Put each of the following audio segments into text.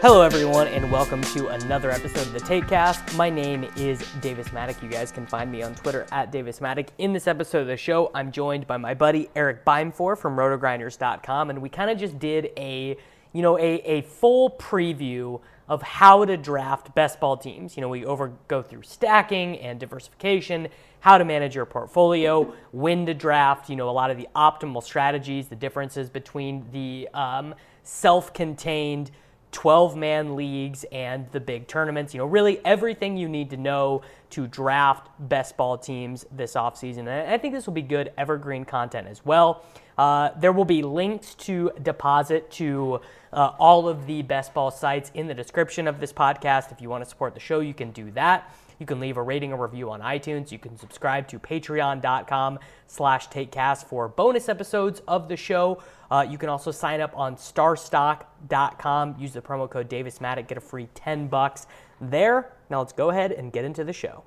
Hello, everyone, and welcome to another episode of the Takecast. My name is Davis Mattek. You guys can find me on Twitter at Davis Mattek. In this episode of the show, I'm joined by my buddy Eric Beimfohr from RotoGrinders.com, and we kind of just did a, you know, a, a full preview of how to draft best ball teams. You know, we over go through stacking and diversification, how to manage your portfolio, when to draft. You know, a lot of the optimal strategies, the differences between the um, self-contained 12 man leagues and the big tournaments. You know, really everything you need to know to draft best ball teams this offseason. And I think this will be good evergreen content as well. Uh, there will be links to deposit to uh, all of the best ball sites in the description of this podcast. If you want to support the show, you can do that. You can leave a rating or review on iTunes. You can subscribe to patreon.com slash takecast for bonus episodes of the show. Uh, you can also sign up on starstock.com. Use the promo code Davis Mattek, get a free 10 bucks there. Now let's go ahead and get into the show.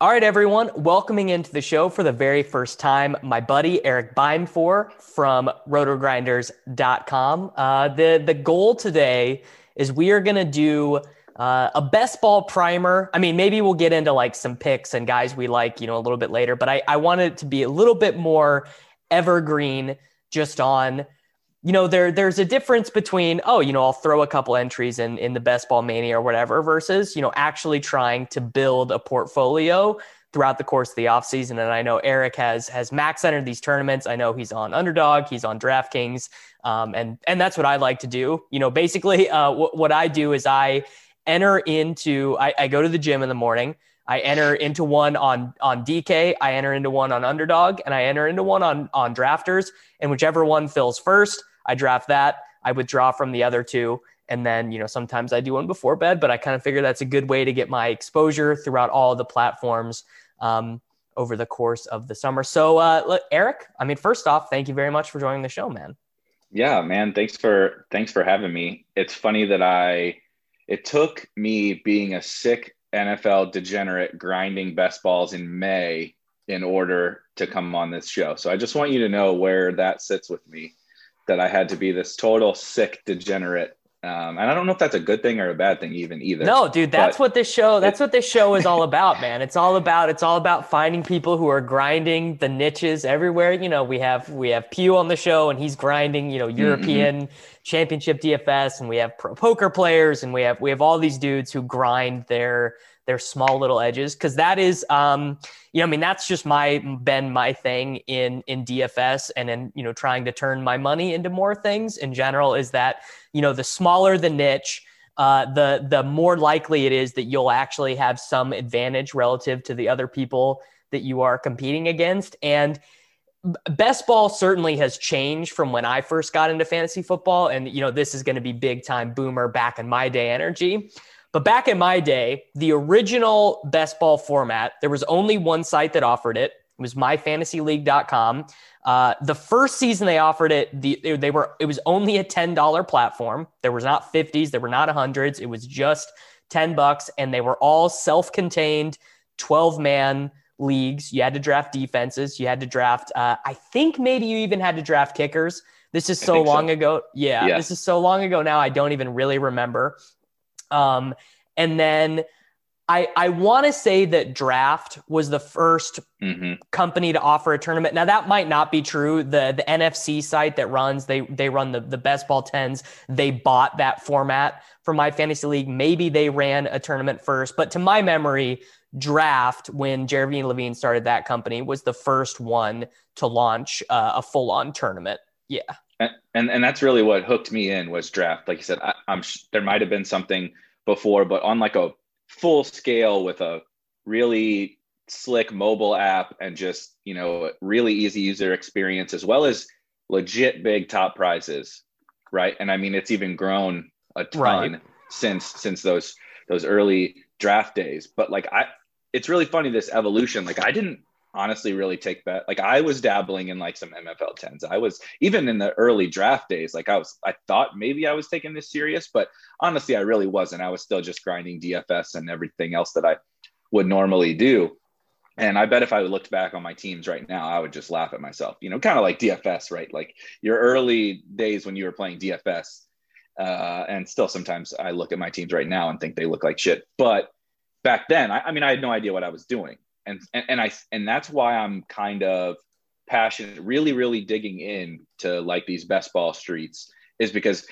All right, everyone, welcoming into the show for the very first time, my buddy Eric Beimfohr from rotogrinders.com. Uh, the, the goal today is we are going to do uh, a best ball primer. I mean, maybe we'll get into like some picks and guys we like, you know, a little bit later, but I, I wanted it to be a little bit more evergreen just on, you know, there there's a difference between, oh, you know, I'll throw a couple entries in in the best ball mania or whatever versus, you know, actually trying to build a portfolio throughout the course of the offseason. And I know Eric has has max entered these tournaments. I know he's on underdog, he's on DraftKings. Um, and and that's what I like to do. You know, basically uh, w- what I do is I enter into I, I go to the gym in the morning. I enter into one on on DK, I enter into one on underdog, and I enter into one on on drafters. And whichever one fills first, I draft that. I withdraw from the other two. And then, you know, sometimes I do one before bed, but I kind of figure that's a good way to get my exposure throughout all the platforms um, over the course of the summer. So, uh, look, Eric, I mean, first off, thank you very much for joining the show, man. Yeah, man. Thanks for thanks for having me. It's funny that I it took me being a sick NFL degenerate grinding best balls in May in order to come on this show. So I just want you to know where that sits with me that I had to be this total sick degenerate um, and I don't know if that's a good thing or a bad thing, even either. No, dude, that's what this show. That's what this show is all about, man. It's all about. It's all about finding people who are grinding the niches everywhere. You know, we have we have Pew on the show, and he's grinding. You know, mm-hmm. European mm-hmm. Championship DFS, and we have pro poker players, and we have we have all these dudes who grind their their small little edges because that is um you know i mean that's just my been my thing in in dfs and in you know trying to turn my money into more things in general is that you know the smaller the niche uh, the the more likely it is that you'll actually have some advantage relative to the other people that you are competing against and best ball certainly has changed from when I first got into fantasy football. And, you know, this is going to be big time boomer back in my day energy. But back in my day, the original best ball format, there was only one site that offered it. It was myfantasyleague.com. Uh, the first season they offered it, the, they were it was only a ten dollar platform. There was not fifties, there were not hundreds. It was just ten bucks, and they were all self contained, twelve man leagues. You had to draft defenses. You had to draft. Uh, I think maybe you even had to draft kickers. This is so long so. ago. Yeah, yeah, this is so long ago now. I don't even really remember. Um, and then I, I want to say that Draft was the 1st mm-hmm. company to offer a tournament. Now that might not be true. The the NFC site that runs they they run the the best ball tens. They bought that format for my fantasy league. Maybe they ran a tournament first, but to my memory, Draft when Jeremy Levine started that company was the first one to launch uh, a full on tournament. Yeah and and that's really what hooked me in was draft. Like you said, I, am there might have been something before, but on like a full scale with a really slick mobile app and just you know really easy user experience as well as legit big top prizes right and i mean it's even grown a ton right. since since those those early draft days but like i it's really funny this evolution like i didn't honestly really take that. like i was dabbling in like some mfl 10s i was even in the early draft days like i was i thought maybe i was taking this serious but honestly i really wasn't i was still just grinding dfs and everything else that i would normally do and I bet if I looked back on my teams right now, I would just laugh at myself. You know, kind of like DFS, right? Like your early days when you were playing DFS, uh, and still sometimes I look at my teams right now and think they look like shit. But back then, I, I mean, I had no idea what I was doing, and, and and I and that's why I'm kind of passionate, really, really digging in to like these best ball streets, is because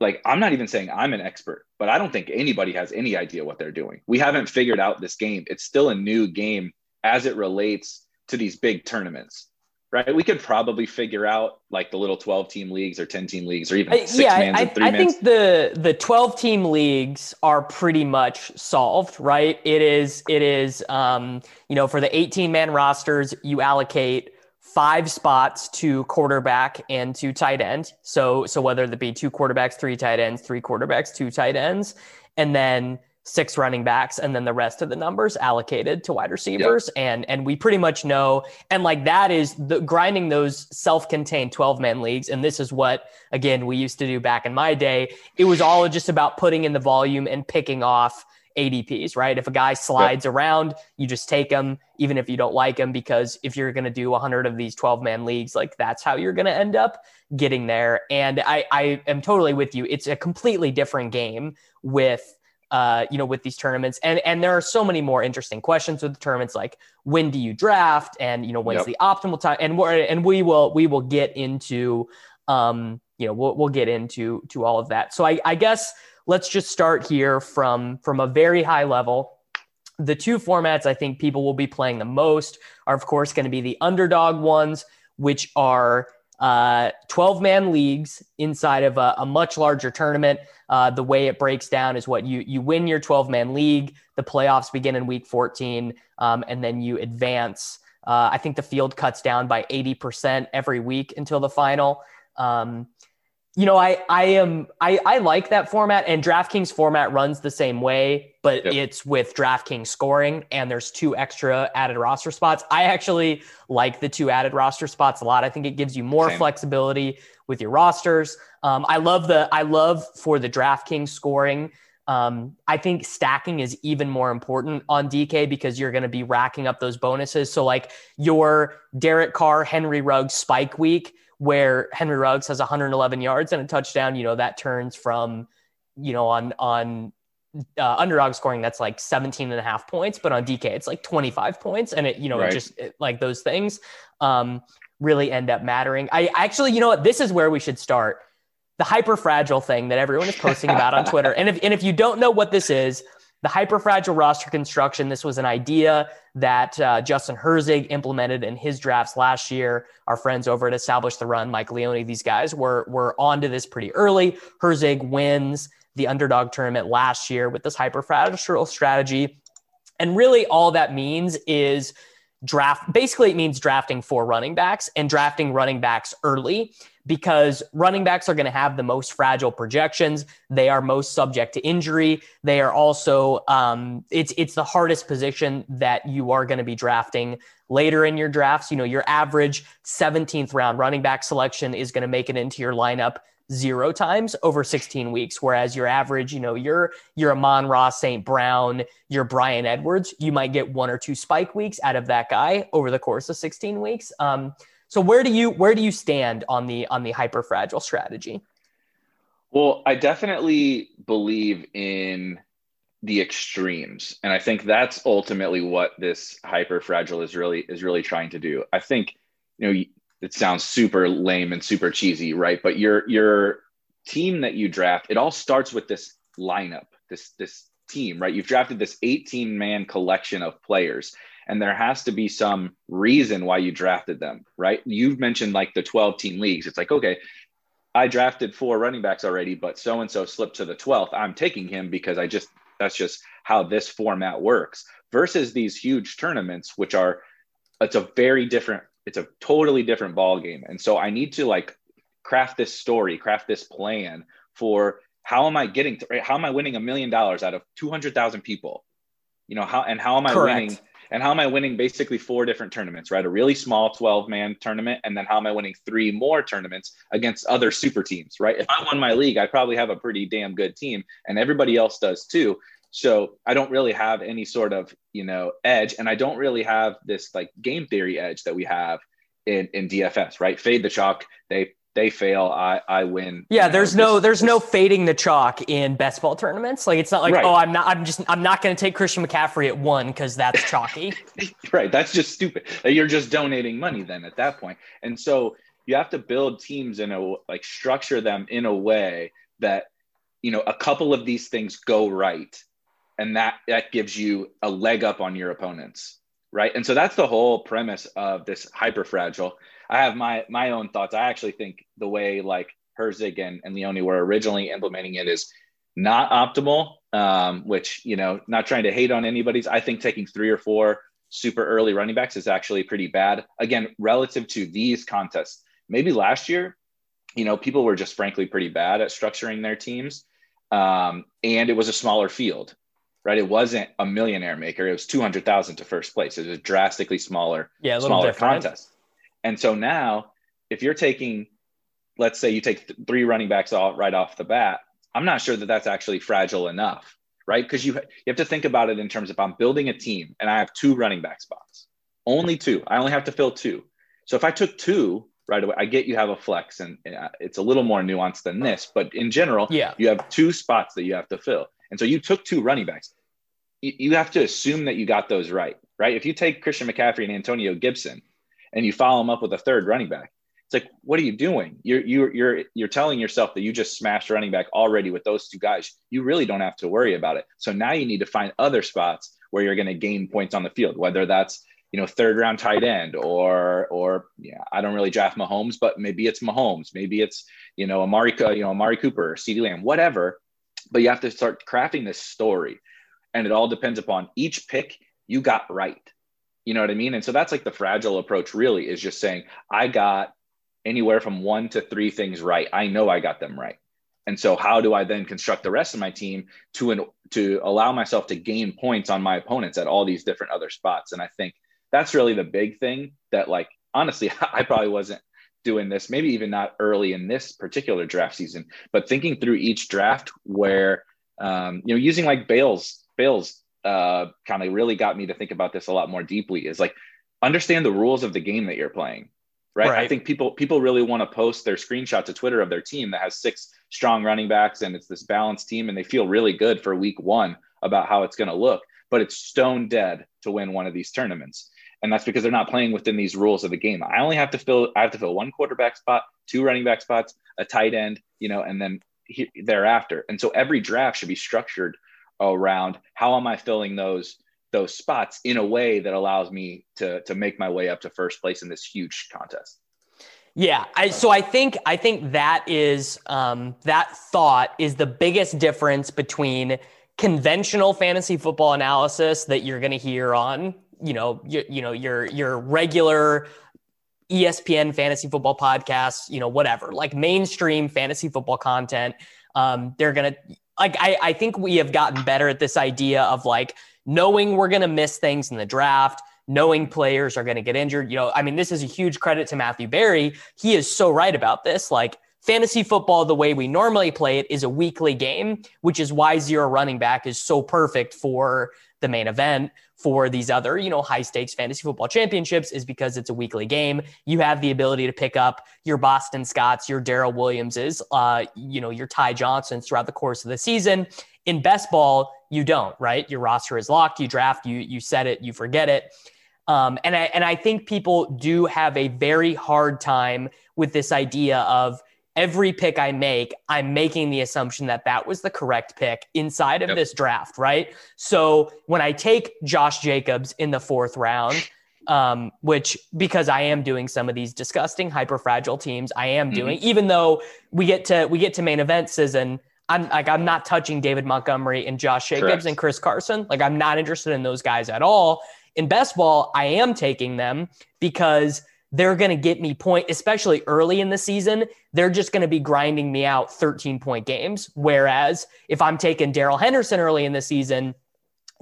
like I'm not even saying I'm an expert, but I don't think anybody has any idea what they're doing. We haven't figured out this game. It's still a new game as it relates to these big tournaments right? We could probably figure out like the little 12 team leagues or 10 team leagues or even six yeah, mans I, and three I mans. think the the 12 team leagues are pretty much solved, right? It is it is um, you know, for the 18 man rosters, you allocate five spots to quarterback and to tight end. So so whether that be two quarterbacks, three tight ends, three quarterbacks, two tight ends, and then six running backs and then the rest of the numbers allocated to wide receivers yep. and and we pretty much know and like that is the grinding those self-contained 12 man leagues and this is what again we used to do back in my day it was all just about putting in the volume and picking off ADPs, right? If a guy slides yep. around, you just take him, even if you don't like him, because if you're going to do 100 of these 12 man leagues, like that's how you're going to end up getting there. And I, I am totally with you. It's a completely different game with uh, you know, with these tournaments. And and there are so many more interesting questions with the tournaments, like when do you draft, and you know, when's yep. the optimal time, and we're and we will we will get into, um, you know, we'll we'll get into to all of that. So I, I guess let's just start here from from a very high level. The two formats I think people will be playing the most are, of course, going to be the underdog ones, which are uh, 12 man leagues inside of a, a much larger tournament. Uh, the way it breaks down is what you you win your 12 man league. The playoffs begin in week 14, um, and then you advance. Uh, I think the field cuts down by 80% every week until the final. Um, you know, I I am I I like that format, and DraftKings format runs the same way, but yep. it's with DraftKings scoring, and there's two extra added roster spots. I actually like the two added roster spots a lot. I think it gives you more same. flexibility with your rosters. Um, I love the I love for the DraftKings scoring. Um, I think stacking is even more important on DK because you're going to be racking up those bonuses. So like your Derek Carr, Henry Ruggs spike week where Henry Ruggs has 111 yards and a touchdown, you know, that turns from, you know, on, on, uh, underdog scoring that's like 17 and a half points but on dk it's like 25 points and it you know right. it just it, like those things um really end up mattering i actually you know what this is where we should start the hyper fragile thing that everyone is posting about on twitter and if and if you don't know what this is the hyperfragile roster construction. This was an idea that uh, Justin Herzig implemented in his drafts last year. Our friends over at Establish the Run, Mike Leone, these guys were were onto this pretty early. Herzig wins the underdog tournament last year with this hyperfragile strategy. And really all that means is draft basically it means drafting four running backs and drafting running backs early because running backs are going to have the most fragile projections. They are most subject to injury. They are also um, it's it's the hardest position that you are going to be drafting later in your drafts. You know, your average 17th round running back selection is going to make it into your lineup zero times over 16 weeks. Whereas your average, you know, you're you're Amon-Ra St. Brown, you're Bryan Edwards, you might get one or two spike weeks out of that guy over the course of 16 weeks. Um, so where do you where do you stand on the on the hyper fragile strategy? Well, I definitely believe in the extremes, and I think that's ultimately what this hyper fragile is really is really trying to do. I think you know it sounds super lame and super cheesy, right? But your your team that you draft, it all starts with this lineup, this this team, right? You've drafted this 18 man collection of players and there has to be some reason why you drafted them, right? You've mentioned like the 12 team leagues. It's like, okay, I drafted four running backs already, but so and so slipped to the 12th. I'm taking him because I just That's just how this format works versus these huge tournaments, which are, it's a very different, it's a totally different ball game. And so I need to like craft this story, craft this plan for how am I getting to, how am I winning a million dollars out of 200,000 people? You know, how, and how am I Correct. winning and how am I winning basically four different tournaments, right? A really small 12 man tournament. And then how am I winning three more tournaments against other super teams, right? If I won my league, I probably have a pretty damn good team and everybody else does too. So I don't really have any sort of, you know, edge. And I don't really have this like game theory edge that we have in, in DFS, right? Fade the chalk. They they fail, I I win. Yeah, there's know, no this, there's this. no fading the chalk in best ball tournaments. Like it's not like right. oh I'm not I'm just I'm not going to take Christian McCaffrey at one because that's chalky. right, that's just stupid. You're just donating money then at that point, and so you have to build teams in a like structure them in a way that you know a couple of these things go right, and that that gives you a leg up on your opponents. Right, and so that's the whole premise of this hyper fragile I have my my own thoughts. I actually think the way like Herzig and, and Leone were originally implementing it is not optimal. Um, which you know, not trying to hate on anybody's. I think taking three or four super early running backs is actually pretty bad. Again, relative to these contests, maybe last year, you know, people were just frankly pretty bad at structuring their teams, um, and it was a smaller field. Right, it wasn't a millionaire maker. It was two hundred thousand to first place. It was a drastically smaller, yeah, smaller different. contest. And so now, if you're taking, let's say you take th- three running backs off right off the bat, I'm not sure that that's actually fragile enough, right? Because you you have to think about it in terms of I'm building a team and I have two running back spots, only two. I only have to fill two. So if I took two right away, I get you have a flex, and uh, it's a little more nuanced than this, but in general, yeah, you have two spots that you have to fill, and so you took two running backs. You, you have to assume that you got those right, right? If you take Christian McCaffrey and Antonio Gibson, and you follow them up with a third running back. It's like, what are you doing? You're you're you're you're telling yourself that you just smashed running back already with those two guys. You really don't have to worry about it. So now you need to find other spots where you're going to gain points on the field, whether that's you know third round tight end or or yeah, I don't really draft Mahomes, but maybe it's Mahomes, maybe it's you know Amari you know Amari Cooper, or CeeDee Lamb, whatever. But you have to start crafting this story, and it all depends upon each pick you got right you know what I mean? And so that's like the fragile approach, really, is just saying, I got anywhere from one to three things right. I know I got them right. And so how do I then construct the rest of my team to an, to allow myself to gain points on my opponents at all these different other spots? And I think that's really the big thing that like honestly, I probably wasn't doing this, maybe even not early in this particular draft season, but thinking through each draft where um, you know, using like Bales, Bales uh, kind of really got me to think about this a lot more deeply is like understand the rules of the game that you're playing right, right. i think people people really want to post their screenshot to twitter of their team that has six strong running backs and it's this balanced team and they feel really good for week one about how it's going to look but it's stone dead to win one of these tournaments. And that's because they're not playing within these rules of the game. I only have to fill i have to fill one quarterback spot two running back spots a tight end you know and then he, thereafter. And so every draft should be structured around how am I filling those those spots in a way that allows me to to make my way up to first place in this huge contest. Yeah, I, so I think I think that is um, that thought is the biggest difference between conventional fantasy football analysis that you're going to hear on you know you, you know your your regular ESPN fantasy football podcasts, you know whatever like mainstream fantasy football content. Um, they're to like I, I think we have gotten better at this idea of like knowing we're going to miss things in the draft knowing players are going to get injured. You know i mean this is a huge credit to matthew berry he is so right about this. Like fantasy football the way we normally play it is a weekly game which is why zero running back is so perfect for the main event for these other, you know, high stakes fantasy football championships is because it's a weekly game. You have the ability to pick up your Boston Scotts, your Darrel Williamses, uh, you know, your Ty Johnsons throughout the course of the season. In best ball, you don't, right? Your roster is locked. You draft, you you set it, you forget it. Um, and I and I think people do have a very hard time with this idea of every pick I make, I'm making the assumption that that was the correct pick inside of yep. this draft, right? So when I take Josh Jacobs in the fourth round, um, which because I am doing some of these disgusting hyper fragile teams, I am mm-hmm. doing, mm-hmm. even though we get to we get to main event season, I'm like I'm not touching David Montgomery and Josh Jacobs Correct. and Chris Carson. Like I'm not interested in those guys at all. In best ball, I am taking them because they're going to get me point, especially early in the season. They're just going to be grinding me out 13 point games. Whereas if I'm taking Darrell Henderson early in the season,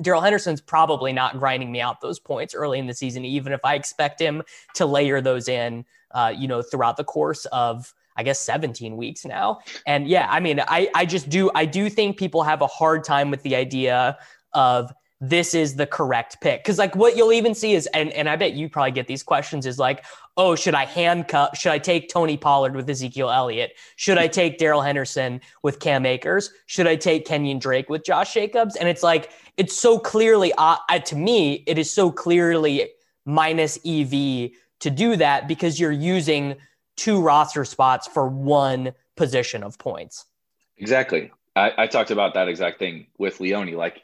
Darrell Henderson's probably not grinding me out those points early in the season, even if I expect him to layer those in, uh, you know, throughout the course of I guess 17 weeks now. And yeah, I mean, I, I just do, I do think people have a hard time with the idea of this is the correct pick. Cause like what you'll even see is, and, and I bet you probably get these questions is like, oh, should I handcuff, should I take Tony Pollard with Ezekiel Elliott? Should I take Darrell Henderson with Cam Akers? Should I take Kenyan Drake with Josh Jacobs? And it's like, it's so clearly, uh, to me, it is so clearly minus EV to do that because you're using two roster spots for one position of points. Exactly. I, I talked about that exact thing with Leone. Like,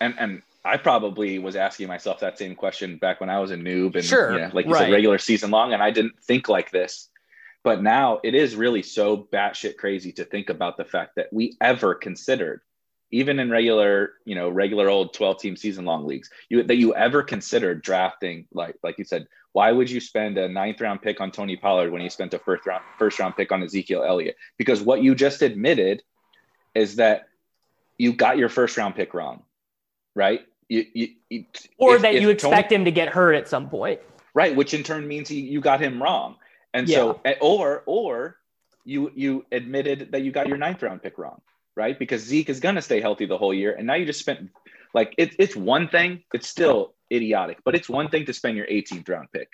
and and I probably was asking myself that same question back when I was a noob and sure, you know, like you right. said, regular season long, and I didn't think like this. But now it is really so batshit crazy to think about the fact that we ever considered, even in regular, you know, regular old 12 team season long leagues, you that you ever considered drafting, like like you said, why would you spend a ninth round pick on Tony Pollard when you spent a first round first round pick on Ezekiel Elliott? Because what you just admitted is that you got your first round pick wrong, right? You, you, you, or if, that you expect Tony, him to get hurt at some point, right? Which in turn means he, you got him wrong, and yeah. so eh, or or you you admitted that you got your ninth round pick wrong, right? Because Zeke is going to stay healthy the whole year, and now you just spent like it, it's one thing. It's still idiotic. But it's one thing to spend your 18th round pick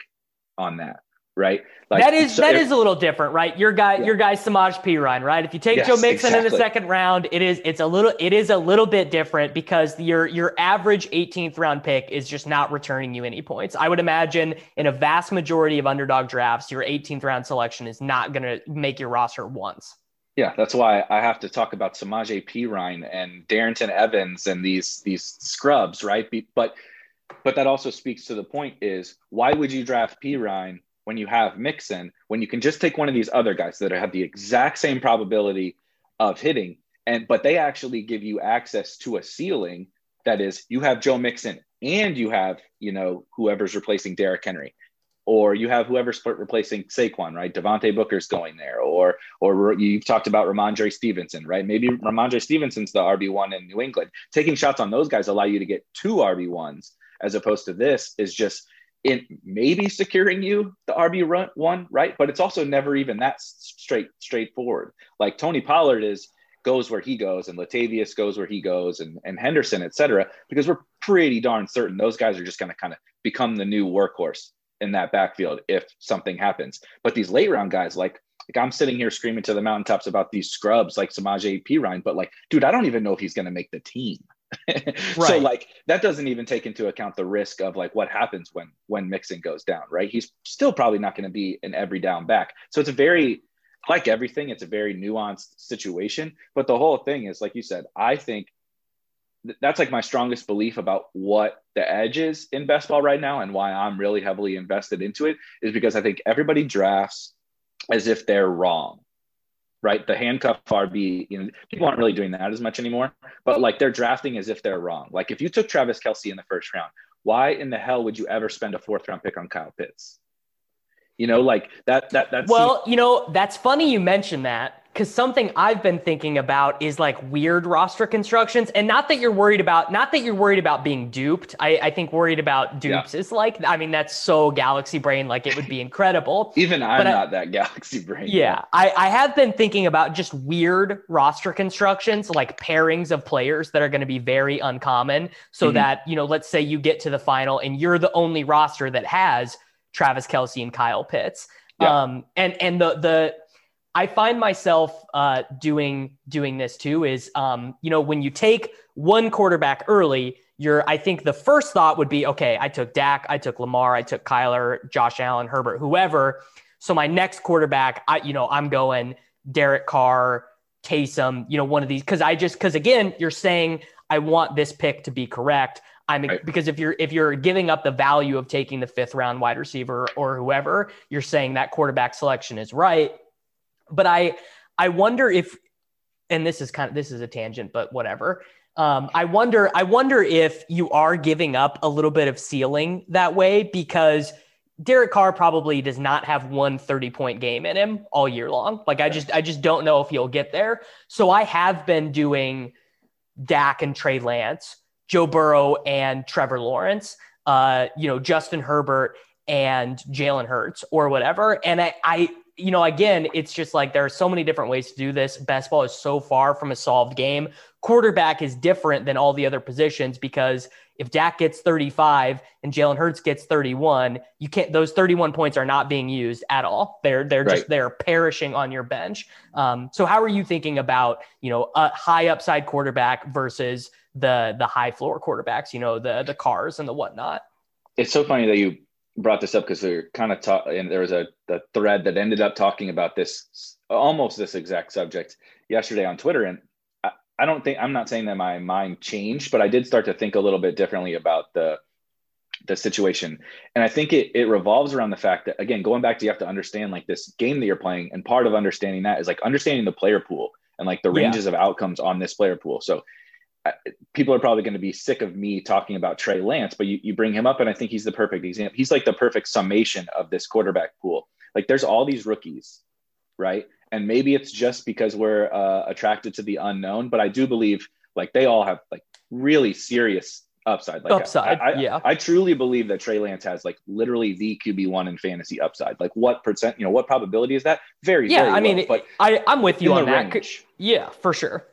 on that, right? Like that is so that if, is a little different, right? Your guy, yeah. your guy Samaje Perine, right? If you take yes, Joe Mixon exactly. in the second round, it is it's a little it is a little bit different because your your average 18th round pick is just not returning you any points. I would imagine in a vast majority of underdog drafts, your 18th round selection is not going to make your roster once. Yeah, that's why I have to talk about Samaje Perine and Darrynton Evans and these these scrubs, right? But but that also speaks to the point is why would you draft Perine when you have Mixon, when you can just take one of these other guys that have the exact same probability of hitting, and but they actually give you access to a ceiling that is you have Joe Mixon and you have, you know, whoever's replacing Derrick Henry. Or you have whoever's replacing Saquon, right? Devontae Booker's going there, or or you've talked about Rhamondre Stevenson, right? Maybe Rhamondre Stevenson's the RB one in New England. Taking shots on those guys allow you to get two RB ones as opposed to this is just it maybe securing you the RB run one, right? But it's also never even that straight straightforward. Like Tony Pollard is goes where he goes, and Latavius goes where he goes, and, and Henderson, et cetera, because we're pretty darn certain those guys are just going to kind of become the new workhorse in that backfield if something happens. But these late round guys, like like I'm sitting here screaming to the mountaintops about these scrubs like Samaje Perine, but like, dude, I don't even know if he's going to make the team. right. So like that doesn't even take into account the risk of like what happens when when Mixon goes down, right? He's still probably not going to be an every down back. So it's a very like everything, it's a very nuanced situation. But the whole thing is, like you said, I think that's like my strongest belief about what the edge is in best ball right now and why I'm really heavily invested into it is because I think everybody drafts as if they're wrong right? The handcuff RB, you know, people aren't really doing that as much anymore, but like they're drafting as if they're wrong. Like if you took Travis Kelce in the first round, why in the hell would you ever spend a fourth round pick on Kyle Pitts? You know, like that, that, that's well, you know, that's funny you mentioned that because something I've been thinking about is like weird roster constructions, and not that you're worried about, not that you're worried about being duped. I, I think worried about dupes yeah. is like, I mean, that's so galaxy brain, like it would be incredible. Even I'm but not I, that galaxy brain. Yeah, I, I have been thinking about just weird roster constructions, like pairings of players that are going to be very uncommon, so mm-hmm. that you know, let's say you get to the final and you're the only roster that has Travis Kelce and Kyle Pitts. Yeah. Um, and and the the I find myself uh, doing doing this too. Is um, you know when you take one quarterback early, you're I think the first thought would be okay. I took Dak, I took Lamar, I took Kyler, Josh Allen, Herbert, whoever. So my next quarterback, I you know I'm going Derek Carr, Taysom, you know one of these because I just because again you're saying I want this pick to be correct. I'm right. because if you're if you're giving up the value of taking the fifth round wide receiver or whoever, you're saying that quarterback selection is right but I I wonder if and this is kind of this is a tangent, but whatever. Um, I wonder, I wonder if you are giving up a little bit of ceiling that way because Derek Carr probably does not have one 30 point game in him all year long. Like I just, I just don't know if he'll get there. So I have been doing Dak and Trey Lance, Joe Burrow and Trevor Lawrence, uh, you know, Justin Herbert and Jalen Hurts or whatever. And I, I, you know, again, it's just like there are so many different ways to do this. Best ball is so far from a solved game. Quarterback is different than all the other positions because if Dak gets 35 and Jalen Hurts gets 31, you can't. Those 31 points are not being used at all. They're they're right. just they're perishing on your bench. Um, so how are you thinking about you know a high upside quarterback versus the the high floor quarterbacks? You know the the Carrs and the whatnot. It's so funny that you brought this up because they're kind of talk and there was a the thread that ended up talking about this almost this exact subject yesterday on Twitter and I, I don't think I'm not saying that my mind changed but I did start to think a little bit differently about the the situation and I think it it revolves around the fact that again going back to you have to understand like this game that you're playing and part of understanding that is like understanding the player pool and like the ranges yeah. of outcomes on this player pool so people are probably going to be sick of me talking about Trey Lance, but you, you bring him up, and I think he's the perfect example. He's like the perfect summation of this quarterback pool. Like there's all these rookies, right? And maybe it's just because we're uh, attracted to the unknown, but I do believe like they all have like really serious upside. Like upside, I, I, yeah. I truly believe that Trey Lance has like literally the QB one in fantasy upside. Like what percent? You know, what probability is that? Very, yeah. Very I mean, but I I'm with you on that. Range. Yeah, for sure.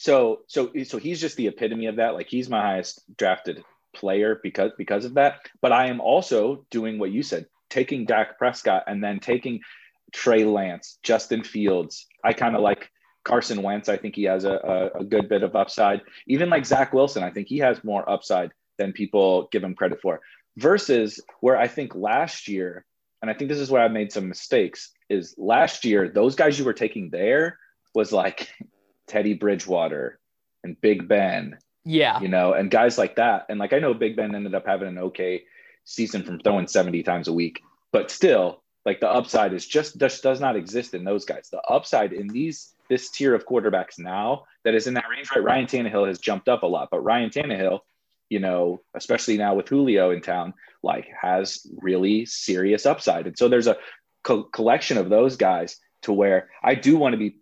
So so so he's just the epitome of that. Like he's my highest drafted player because because of that. But I am also doing what you said, taking Dak Prescott and then taking Trey Lance, Justin Fields. I kind of like Carson Wentz. I think he has a, a, a, good bit of upside. Even like Zach Wilson, I think he has more upside than people give him credit for. Versus where I think last year, and I think this is where I made some mistakes, is last year, those guys you were taking there was like Teddy Bridgewater and Big Ben. Yeah. You know, and guys like that. And like I know Big Ben ended up having an okay season from throwing 70 times a week, but still, like the upside is just just does not exist in those guys. The upside in these this tier of quarterbacks now that is in that range, right? Ryan Tannehill has jumped up a lot, but Ryan Tannehill, you know, especially now with Julio in town, like has really serious upside. And so there's a co- collection of those guys to where I do want to be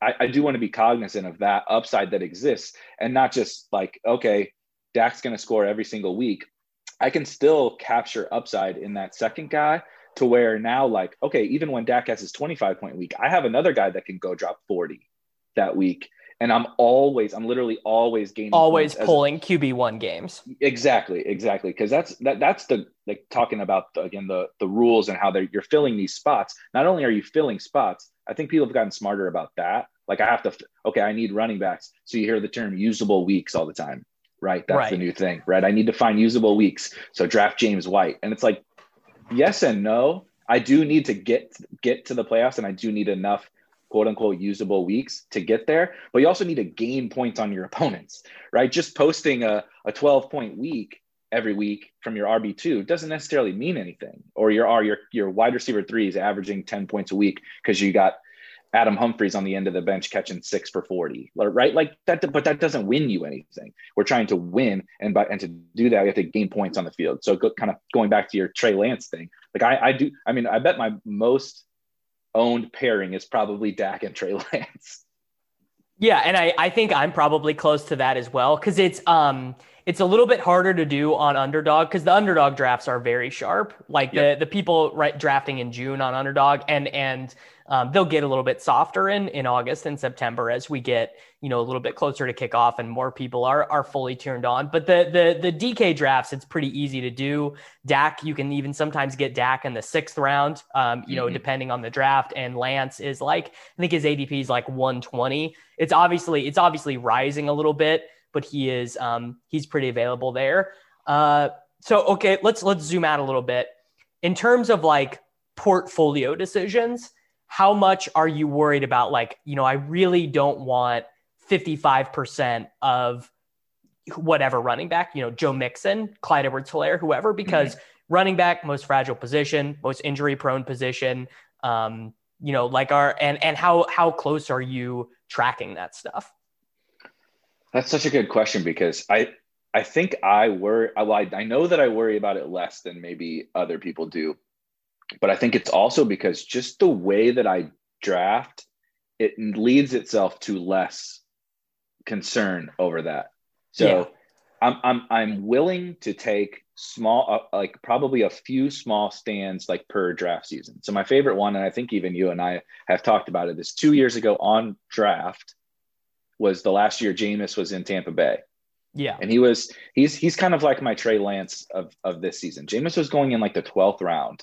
I, I do want to be cognizant of that upside that exists and not just like, okay, Dak's going to score every single week. I can still capture upside in that second guy to where now, like, okay, even when Dak has his 25 point week, I have another guy that can go drop 40 that week. And I'm always, I'm literally always gaining, always pulling QB one games. Exactly, exactly, because that's that that's the like talking about the, again the the rules and how they're you're filling these spots. Not only are you filling spots, I think people have gotten smarter about that. Like I have to, okay, I need running backs. So you hear the term usable weeks all the time, right? That's right. the new thing, right? I need to find usable weeks. So draft James White. And it's like, yes and no. I do need to get get to the playoffs and I do need enough quote unquote usable weeks to get there. But you also need to gain points on your opponents, right? Just posting a, a 12 point week every week from your RB2 doesn't necessarily mean anything. Or your R, your your wide receiver three is averaging 10 points a week because you got Adam Humphries on the end of the bench catching six for 40, right? Like that, but that doesn't win you anything. We're trying to win. And by, and to do that, we have to gain points on the field. So go, kind of going back to your Trey Lance thing, like I, I do, I mean, I bet my most owned pairing is probably Dak and Trey Lance. Yeah. And I, I think I'm probably close to that as well. Cause it's, um, it's a little bit harder to do on underdog because the underdog drafts are very sharp. Like yep. the the people right drafting in June on underdog and and um, they'll get a little bit softer in in August and September as we get you know a little bit closer to kickoff and more people are are fully turned on. But the the the DK drafts, it's pretty easy to do. Dak, you can even sometimes get Dak in the sixth round. Um, you know, mm-hmm. depending on the draft. And Lance is like I think his ADP is like 120. It's obviously it's obviously rising a little bit, but he is um, he's pretty available there. Uh, so okay, let's let's zoom out a little bit in terms of like portfolio decisions how much are you worried about like you know i really don't want 55% of whatever running back you know joe mixon clyde edwards hilaire whoever because mm-hmm. running back most fragile position most injury prone position um, you know, like our and and how how close are you tracking that stuff? That's such a good question because I I think I worry. Well, I, I know that I worry about it less than maybe other people do, but I think it's also because just the way that I draft, it leads itself to less concern over that. So yeah. I'm I'm I'm willing to take small, uh, like probably a few small stands like per draft season. So my favorite one, and I think even you and I have talked about it, is two years ago on draft was the last year Jameis was in Tampa Bay. Yeah. And he was he's he's kind of like my Trey Lance of of this season. Jameis was going in like the 12th round.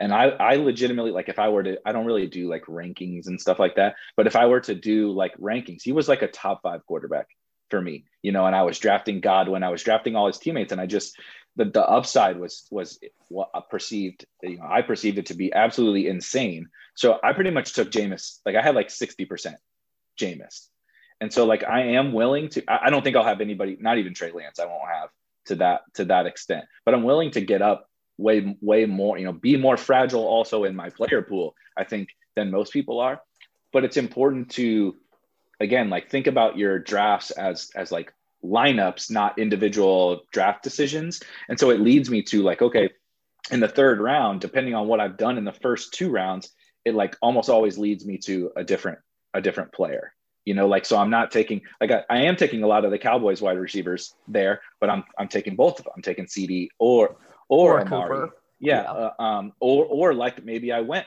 And I I legitimately like if I were to I don't really do like rankings and stuff like that, but if I were to do like rankings, he was like a top 5 quarterback for me. You know, and I was drafting Godwin, I was drafting all his teammates and I just the, the upside was was what uh, I perceived you know I perceived it to be absolutely insane. So I pretty much took Jameis like I had like 60% Jameis. And so like I am willing to I, I don't think I'll have anybody, not even Trey Lance, I won't have to that to that extent. But I'm willing to get up way way more, you know, be more fragile also in my player pool, I think, than most people are. But it's important to again like think about your drafts as as like lineups, not individual draft decisions. And so it leads me to like, okay, in the third round, depending on what I've done in the first two rounds, it like almost always leads me to a different a different player. You know, like so I'm not taking like I, I am taking a lot of the Cowboys wide receivers there, but I'm I'm taking both of them. I'm taking CeeDee or or, or Amari. Yeah, yeah. Uh, um, or or like maybe I went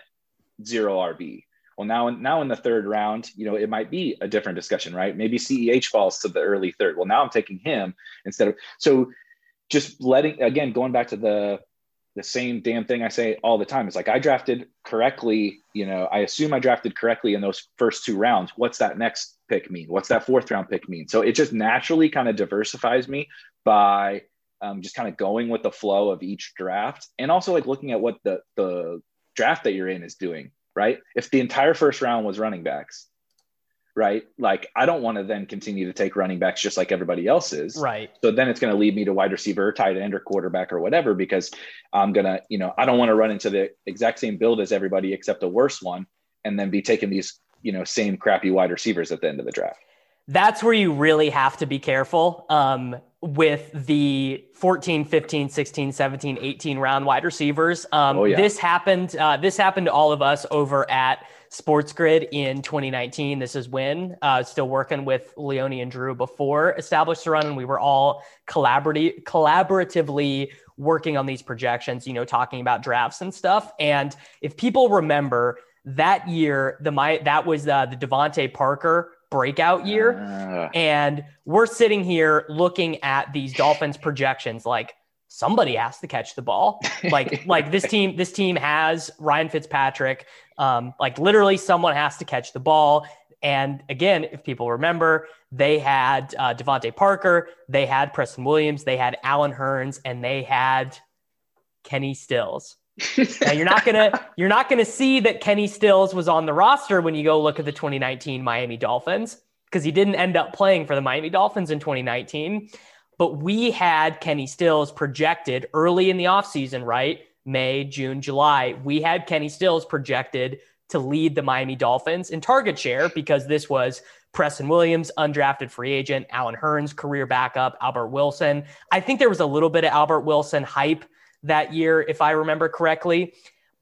zero RB well, now now in the third round, you know, it might be a different discussion, right? Maybe CEH falls to the early third. Well, now I'm taking him instead of so just letting again going back to the the same damn thing I say all the time. It's like I drafted correctly, you know, I assume I drafted correctly in those first two rounds. What's that next pick mean? What's that fourth round pick mean? So it just naturally kind of diversifies me by um, just kind of going with the flow of each draft and also like looking at what the the draft that you're in is doing right? If the entire first round was running backs, right? Like I don't want to then continue to take running backs just like everybody else is. Right. So then it's going to lead me to wide receiver, tight end, or quarterback or whatever, because I'm going to, you know, I don't want to run into the exact same build as everybody except a worse one and then be taking these, you know, same crappy wide receivers at the end of the draft. That's where you really have to be careful. Um, with the 14 15 16 17 18 round wide receivers. Um, oh, yeah. this happened uh, this happened to all of us over at sports grid in 2019 this is when uh, still working with leone and drew before established the run and we were all collaborative collaboratively working on these projections you know talking about drafts and stuff. And if people remember that year the my that was uh, the DeVante Parker breakout year. Uh. And we're sitting here looking at these Dolphins projections like somebody has to catch the ball. Like like this team this team has Ryan Fitzpatrick. Um, like literally someone has to catch the ball. And again, if people remember, they had uh, DeVante Parker, they had Preston Williams, they had Allen Hurns, and they had Kenny Stills now you're not gonna you're not gonna see that Kenny Stills was on the roster when you go look at the 2019 Miami Dolphins because he didn't end up playing for the Miami Dolphins in 2019. But we had Kenny Stills projected early in the offseason, right? May, June, July. We had Kenny Stills projected to lead the Miami Dolphins in target share because this was Preston Williams, undrafted free agent, Allen Hurns, career backup, Albert Wilson. I think there was a little bit of Albert Wilson hype that year, if I remember correctly.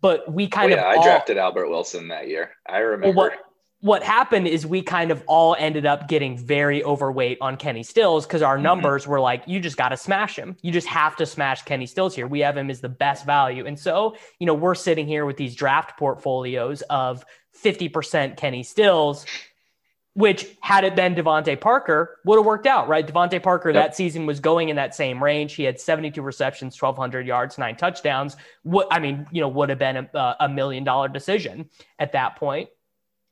But we kind oh, yeah, of all, I drafted Albert Wilson that year. I remember. Well, what, what happened is we kind of all ended up getting very overweight on Kenny Stills because our mm-hmm. numbers were like, you just got to smash him. You just have to smash Kenny Stills here. We have him as the best value. And so, you know, we're sitting here with these draft portfolios of 50% Kenny Stills which had it been DeVante Parker would have worked out, right? DeVante Parker yep. that season was going in that same range. He had 72 receptions, 1,200 yards, nine touchdowns. What I mean, you know, would have been a, a million dollar decision at that point.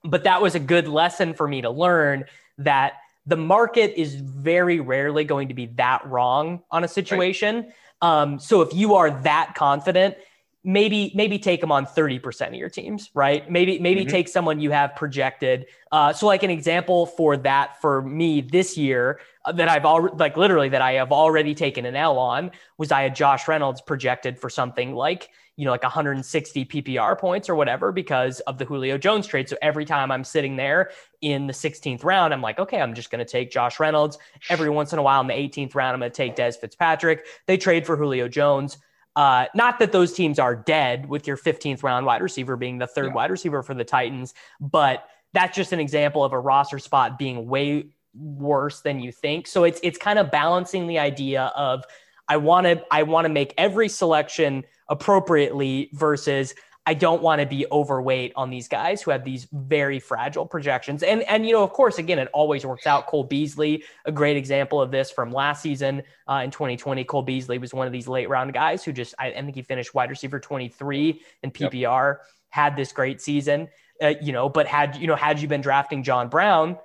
But that was a good lesson for me to learn that the market is very rarely going to be that wrong on a situation. Right. Um, so if you are that confident maybe maybe take them on 30% of your teams right? Maybe maybe mm-hmm. take someone you have projected. Uh, so like an example for that for me this year uh, that i've already like literally that i have already taken an l on was i had josh reynolds projected for something like you know like 160 ppr points or whatever because of the julio jones trade. So every time i'm sitting there in the 16th round i'm like okay i'm just going to take josh reynolds. Every once in a while in the 18th round i'm going to take dez fitzpatrick. They trade for julio jones uh, not that those teams are dead with your 15th round wide receiver being the third yeah. wide receiver for the Titans, but that's just an example of a roster spot being way worse than you think. So it's it's kind of balancing the idea of I want to I want to make every selection appropriately versus I don't want to be overweight on these guys who have these very fragile projections. And and you know, of course, again, it always works out. Cole Beasley, a great example of this from last season uh, in 2020. Cole Beasley was one of these late round guys who just I, I think he finished wide receiver 23 in PPR, yep. had this great season. Uh, you know, but had you know had you been drafting John Brown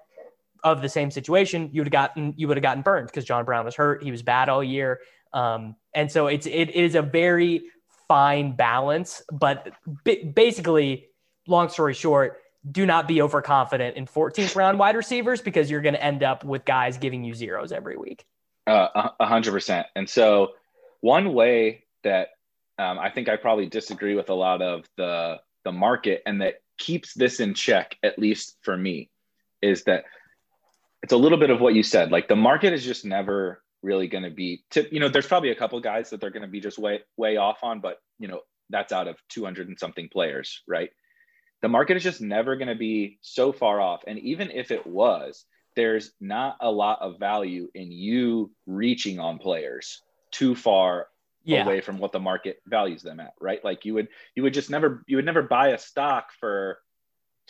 of the same situation, you would have gotten you would have gotten burned because John Brown was hurt. He was bad all year. Um, and so it's it is a very fine balance. But basically, long story short, do not be overconfident in 14th round wide receivers because you're going to end up with guys giving you zeros every week. Uh, hundred percent. And so, one way that um, I think I probably disagree with a lot of the the market, and that keeps this in check, at least for me, is that it's a little bit of what you said. Like the market is just never really going to be you know there's probably a couple guys that they're going to be just way way off on but you know that's out of 200 and something players right the market is just never going to be so far off and even if it was there's not a lot of value in you reaching on players too far yeah. away from what the market values them at right like you would you would just never you would never buy a stock for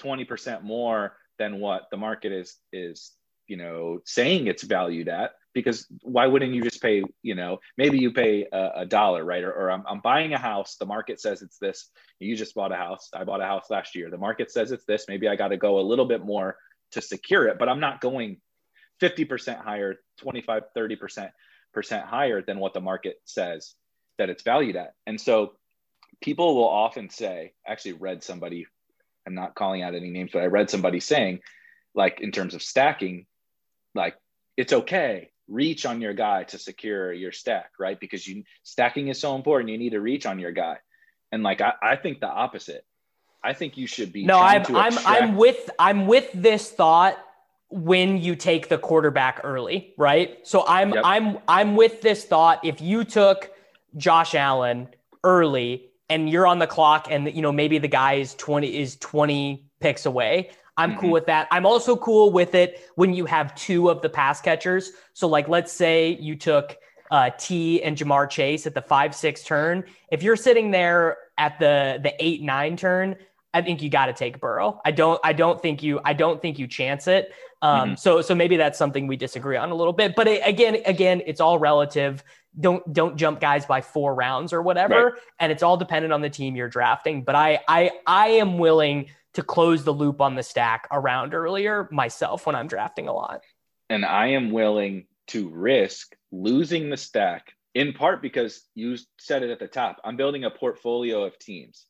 20% more than what the market is is you know saying it's valued at because why wouldn't you just pay you know maybe you pay a, a dollar right? Or, or I'm, I'm, buying a house. The market says it's this. You just bought a house. I bought a house last year. The market says it's this. Maybe i got to go a little bit more to secure it but i'm not going 50% higher 25 30% higher than what the market says that it's valued at. And so people will often say I actually read somebody i'm not calling out any names but i read somebody saying like in terms of stacking like it's okay reach on your guy to secure your stack, right? Because you stacking is so important. You need to reach on your guy. And like I, I think the opposite. I think you should be No, I'm I'm I'm with I'm with this thought when you take the quarterback early, right? So I'm yep. I'm I'm with this thought if you took Josh Allen early and you're on the clock and you know maybe the guy is 20 is 20 picks away I'm mm-hmm. cool with that. I'm also cool with it when you have two of the pass catchers. So, like, let's say you took uh, Tee and Ja'Marr Chase at the five six turn. If you're sitting there at the the eight nine turn, I think you got to take Burrow. I don't. I don't think you. I don't think you chance it. Um, mm-hmm. So so maybe that's something we disagree on a little bit. But it, again, again, it's all relative. Don't don't jump guys by four rounds or whatever, right. and it's all dependent on the team you're drafting. But I I I am willing to close the loop on the stack around earlier myself when I'm drafting a lot. And I am willing to risk losing the stack in part because you said it at the top. I'm building a portfolio of teams.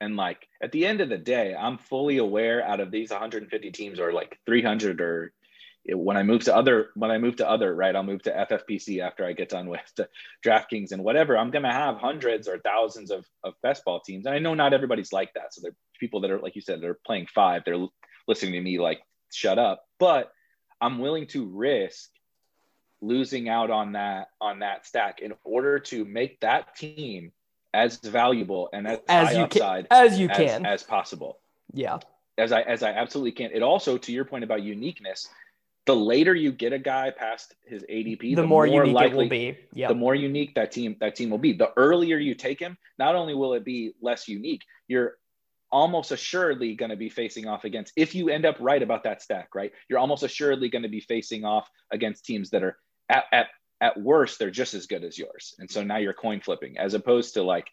And like at the end of the day, I'm fully aware out of these 150 teams or like 300 or when I move to other when I move to other right, I'll move to FFPC after I get done with DraftKings and whatever. I'm gonna have hundreds or thousands of of best ball teams, and I know not everybody's like that. So there are people that are like you said, they're playing five. They're listening to me like shut up, but I'm willing to risk losing out on that on that stack in order to make that team as valuable and as, as high you upside can, as you as, can as possible. Yeah. As I as I absolutely can. It also, to your point about uniqueness, the later you get a guy past his ADP, the, the more, more, unique likely, it will be. Yeah. The more unique that team that team will be. The earlier you take him, not only will it be less unique, you're almost assuredly going to be facing off against if you end up right about that stack, right? You're almost assuredly going to be facing off against teams that are at at at worst they're just as good as yours. And so now you're coin flipping as opposed to like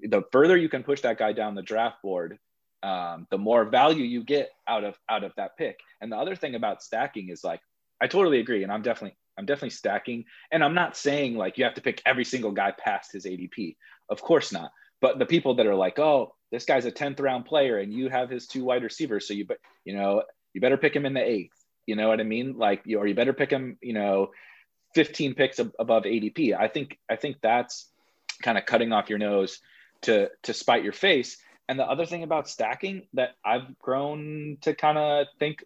the further you can push that guy down the draft board, um, the more value you get out of out of that pick. And the other thing about stacking is like I totally agree, and I'm definitely I'm definitely stacking. And I'm not saying like you have to pick every single guy past his ADP. Of course not. But the people that are like, oh, this guy's a 10th round player and you have his two wide receivers. So you, but you know, you better pick him in the eighth. You know what I mean? Like, you, or you better pick him, you know, 15 picks above ADP. I think, I think that's kind of cutting off your nose to, to spite your face. And the other thing about stacking that I've grown to kind of think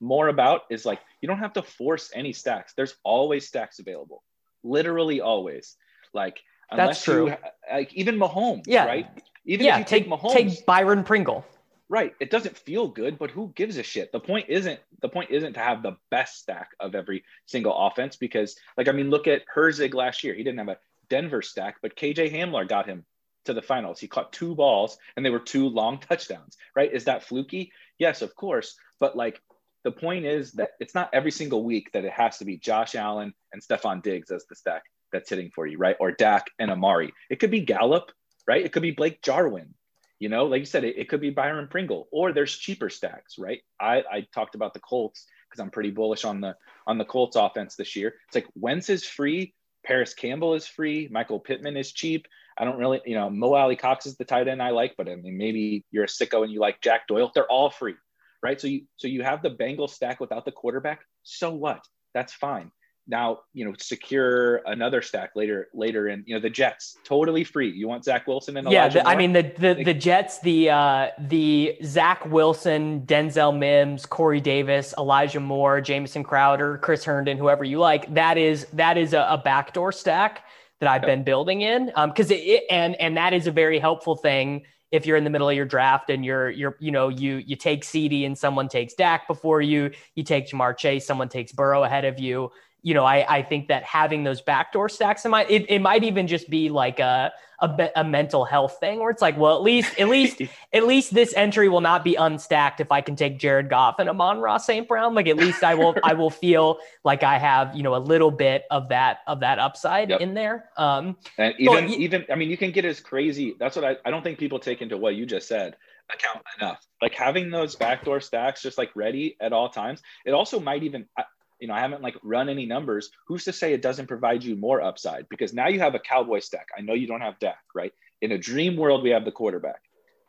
more about is like, you don't have to force any stacks. There's always stacks available, literally always. Like, That's true. you, like even Mahomes, Yeah. right? Even yeah, if you take take Mahomes, take Byron Pringle. right? It doesn't feel good, but who gives a shit? The point isn't the point isn't to have the best stack of every single offense because, like, I mean, look at Herzig last year. He didn't have a Denver stack, but KJ Hamler got him to the finals. He caught two balls and they were two long touchdowns, right? Is that fluky? Yes, of course. But like the point is that it's not every single week that it has to be Josh Allen and Stefon Diggs as the stack that's hitting for you, right? Or Dak and Amari. It could be Gallup, right? It could be Blake Jarwin. You know, like you said, it, it could be Byron Pringle, or there's cheaper stacks, right? I, I talked about the Colts because I'm pretty bullish on the on the Colts offense this year. It's like Wentz is free, Parris Campbell is free, Michael Pittman is cheap. I don't really, you know, Mo Alie-Cox is the tight end I like, but I mean, maybe you're a sicko and you like Jack Doyle. They're all free, right? So you so you have the Bengals stack without the quarterback. So what? That's fine. Now, you know, secure another stack later later in, you know, the Jets totally free. You want Zach Wilson and Yeah, Elijah the, I mean the the, the Jets, the uh, the Zach Wilson, Denzel Mims, Corey Davis, Elijah Moore, Jamison Crowder, Chris Herndon, whoever you like. That is that is a, a backdoor stack that I've Yep. been building in because it, it and and that is a very helpful thing if you're in the middle of your draft and you're you're you know you you take CeeDee and someone takes Dak before you, you take Ja'Marr Chase, someone takes Burrow ahead of you. You know, I, I think that having those backdoor stacks in mind, it, it might even just be like a, a a mental health thing where it's like, well, at least at least at least this entry will not be unstacked if I can take Jared Goff and Amon-Ra St. Brown. Like at least I will I will feel like I have you know a little bit of that of that upside Yep. in there. Um, And even y- even I mean you can get as crazy. That's what I, I don't think people take into what you just said account enough. Like having those backdoor stacks just like ready at all times. It also might even I- you know I haven't like run any numbers. Who's to say it doesn't provide you more upside? Because now you have a cowboy stack. I know you don't have Dak, right? In a dream world, we have the quarterback,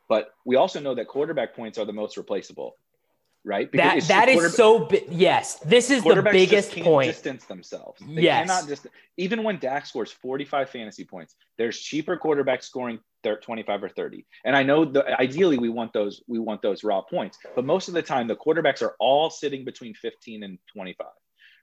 but we also know that quarterback points are the most replaceable, right? that it's that just is so bi- yes, this is the biggest point. distance themselves. They Yes. cannot just even when Dak scores 45 fantasy points, there's cheaper quarterbacks scoring thir- 25 or 30. And I know the ideally we want those we want those raw points, but most of the time the quarterbacks are all sitting between 15 and 25,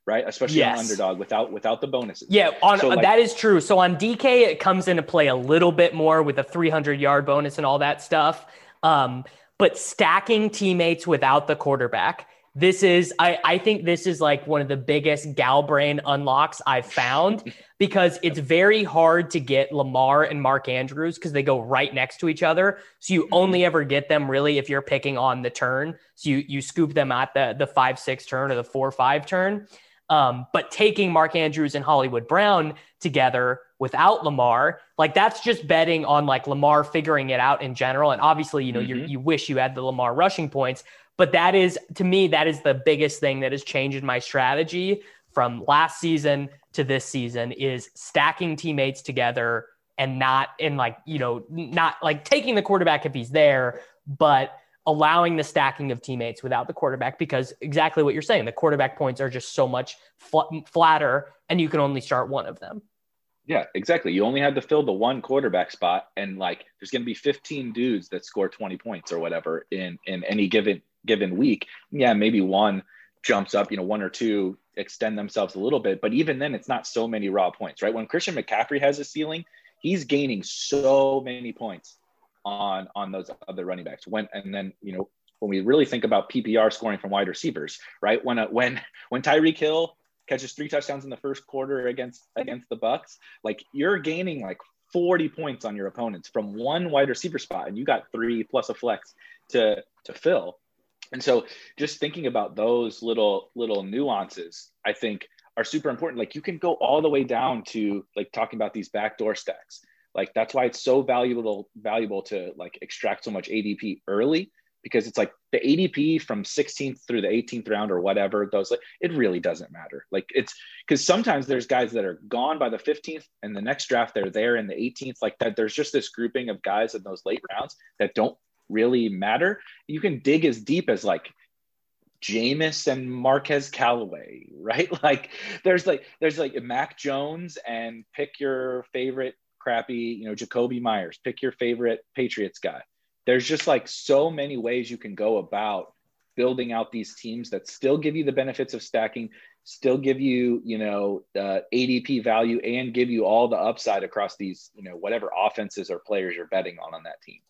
right? Especially Yes. on underdog without without the bonuses. Yeah, on So, like- that is true. So on DK, it comes into play a little bit more with a 300 yard bonus and all that stuff. Um, but stacking teammates without the quarterback, this is I, I think this is like one of the biggest gal brain unlocks I've found because it's very hard to get Lamar and Mark Andrews because they go right next to each other. So you only ever get them really if you're picking on the turn. So you you scoop them at the the five six turn or the four five turn. Um, but taking Mark Andrews and Hollywood Brown together without Lamar, like that's just betting on like Lamar figuring it out in general. And obviously, you know, you Mhm. you wish you had the Lamar rushing points, but that is to me that is the biggest thing that has changed my strategy from last season to this season is stacking teammates together and not in like you know not like taking the quarterback if he's there, but allowing the stacking of teammates without the quarterback because exactly what you're saying the quarterback points are just so much fl- flatter and you can only start one of them Yeah, exactly. You only had to fill the one quarterback spot, and like there's going to be 15 dudes that score 20 points or whatever in in any given given week. Yeah, maybe one jumps up, you know, one or two extend themselves a little bit, but even then, it's not so many raw points, right? When Christian McCaffrey has a ceiling, he's gaining so many points on on those other running backs. When and then you know when we really think about PPR scoring from wide receivers, right? When a, when when Tyreek Hill catches three touchdowns in the first quarter against against the Bucks, like you're gaining like 40 points on your opponents from one wide receiver spot, and you got three plus a flex to to fill. And so just thinking about those little little nuances, I think are super important. Like you can go all the way down to like talking about these backdoor stacks. Like that's why it's so valuable valuable to like extract so much ADP early because it's like the ADP from 16th through the 18th round or whatever those like it really doesn't matter. Like it's because sometimes there's guys that are gone by the 15th and the next draft they're there in the 18th like that. There's just this grouping of guys in those late rounds that don't really matter. You can dig as deep as like Jameis and Marquez Callaway, right? Like there's like there's like Mac Jones and pick your favorite crappy, you know, Jakobi Meyers, pick your favorite Patriots guy there's just like so many ways you can go about building out these teams that still give you the benefits of stacking still give you you know uh, adp value and give you all the upside across these you know whatever offenses or players you're betting on on that team.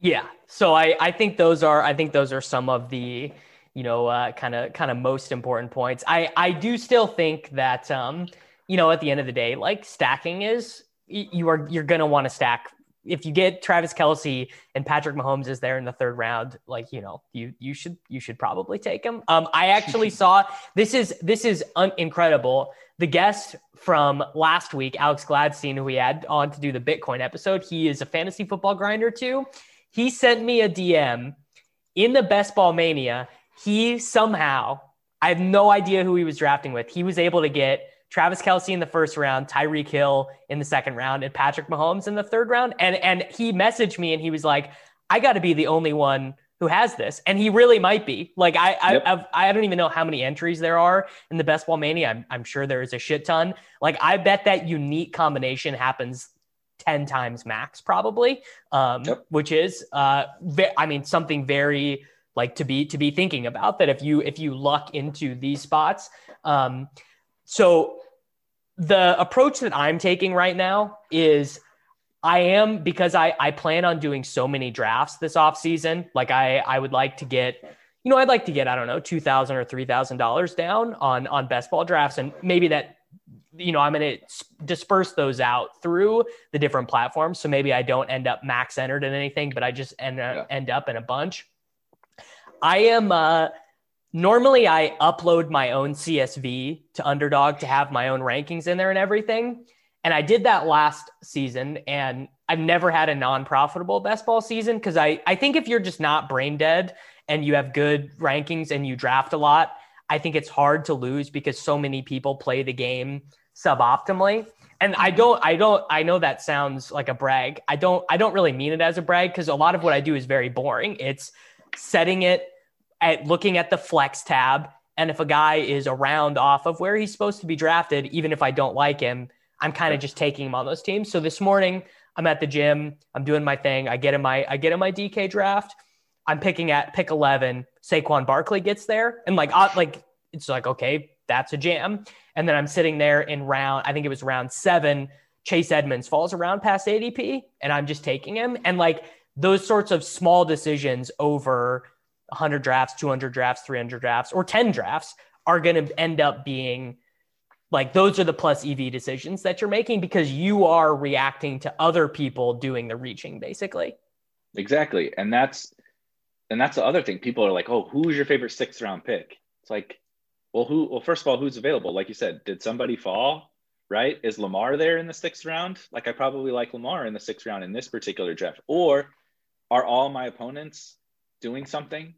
Yeah. So i i think those are i think those are some of the you know kind of kind of most important points. I i do still think that um you know at the end of the day like stacking is you are you're going to want to stack if you get Travis Kelce and Patrick Mahomes is there in the third round, like you know, you you should you should probably take him. Um, I actually saw this is this is un- incredible. The guest from last week, Alex Gladstein, who we had on to do the Bitcoin episode, he is a fantasy football grinder too. He sent me a DM in the Best Ball Mania. He somehow, I have no idea who he was drafting with. He was able to get Travis Kelce in the first round, Tyreek Hill in the second round, and Patrick Mahomes in the third round. And and he messaged me and he was like, I got to be the only one who has this, and he really might be. Like I I, yep. I don't even know how many entries there are in the Best Ball Mania. I'm I'm sure there is a shit ton. Like I bet that unique combination happens 10 times max probably um, yep. which is uh, ve- i mean something very like to be to be thinking about that if you if you luck into these spots um, so the approach that I'm taking right now is I am because I, I plan on doing so many drafts this off season. Like I, I would like to get, you know, I'd like to get, I don't know, 2000 or $3,000 down on, on best ball drafts. And maybe that, you know, I'm going to disperse those out through the different platforms. So maybe I don't end up max entered in anything, but I just end, yeah. end up in a bunch. I am, uh, normally I upload my own CSV to Underdog to have my own rankings in there and everything. And I did that last season and I've never had a non-profitable best ball season because I, I think if you're just not brain dead and you have good rankings and you draft a lot, I think it's hard to lose because so many people play the game suboptimally. And I don't I don't I know that sounds like a brag. I don't I don't really mean it as a brag because a lot of what I do is very boring. It's setting it at looking at the flex tab. And if a guy is around off of where he's supposed to be drafted, even if I don't like him, I'm kind of just taking him on those teams. So this morning, I'm at the gym, I'm doing my thing. I get in my I get in my DK draft. I'm picking at pick 11. Saquon Barkley gets there, and like I, like it's like okay, that's a jam. And then I'm sitting there in round, I think it was round seven. Chase Edmonds falls around past ADP, and I'm just taking him. And like those sorts of small decisions over 100 drafts, 200 drafts, 300 drafts, or 10 drafts are going to end up being like those are the plus EV decisions that you're making because you are reacting to other people doing the reaching basically. Exactly. And that's and that's the other thing. People are like, "Oh, who's your favorite 6th round pick?" It's like, "Well, who well, first of all, who's available? Like you said, did somebody fall? Right? Is Lamar there in the 6th round? Like I probably like Lamar in the 6th round in this particular draft. Or are all my opponents doing something?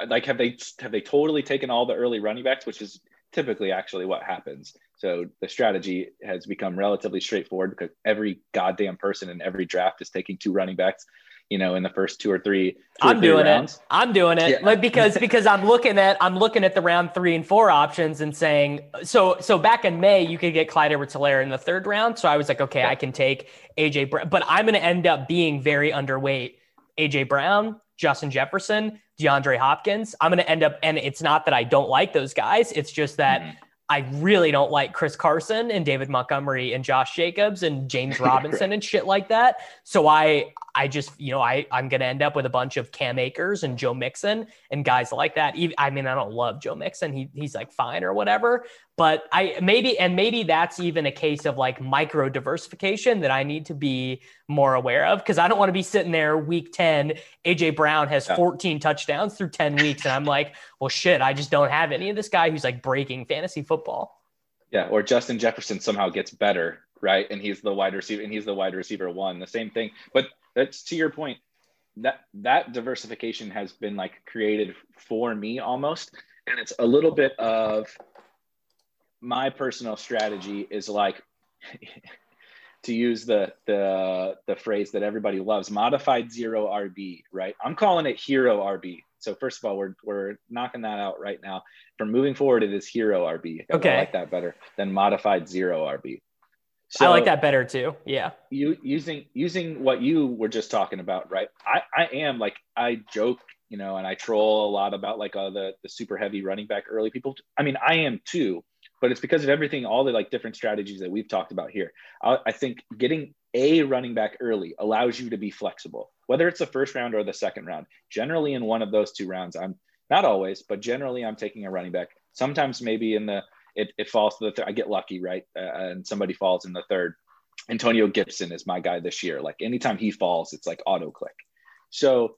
Uh, like, have they have they totally taken all the early running backs, which is typically actually what happens. So the strategy has become relatively straightforward because every goddamn person in every draft is taking two running backs, you know, in the first two or three. Two I'm or three doing rounds. it. I'm doing it. Yeah. Like because because I'm looking at I'm looking at the round three and four options and saying so so back in May you could get Clyde Edwards-Helaire in the third round. So I was like, okay, yeah. I can take AJ Brown, but I'm gonna end up being very underweight AJ Brown, Justin Jefferson, DeAndre Hopkins. I'm going to end up, and it's not that I don't like those guys. It's just that mm-hmm. I really don't like Chris Carson and David Montgomery and Josh Jacobs and James Robinson and shit like that. So I I just you know I I'm gonna end up with a bunch of Cam Akers and Joe Mixon and guys like that. I mean I don't love Joe Mixon. He he's like fine or whatever. But I maybe and maybe that's even a case of like micro diversification that I need to be more aware of because I don't want to be sitting there week 10. AJ Brown has 14 touchdowns through 10 weeks. And I'm like, well shit, I just don't have any of this guy who's like breaking fantasy football. Yeah, or Justin Jefferson somehow gets better, right? And he's the wide receiver and he's the wide receiver one. The same thing. But that's to your point. that that diversification has been like created for me almost. And it's a little bit of my personal strategy is like to use the the the phrase that everybody loves modified zero rb right? I'm calling it hero rb so first of all we're we're knocking that out right now. From moving forward it is hero rb okay i like that better than modified zero rb so I like that better too. Yeah. You using using what you were just talking about, right? I I am like I joke, you know, and I troll a lot about like uh, the the super heavy running back early people. I mean, I am too, but it's because of everything, all the like different strategies that we've talked about here. I, I think getting a running back early allows you to be flexible, whether it's the first round or the second round. Generally, in one of those two rounds, I'm not always, but generally, I'm taking a running back. Sometimes maybe in the it, it falls to the third. I get lucky, right? Uh, and somebody falls in the third. Antonio Gibson is my guy this year. Like anytime he falls, it's like auto click. So,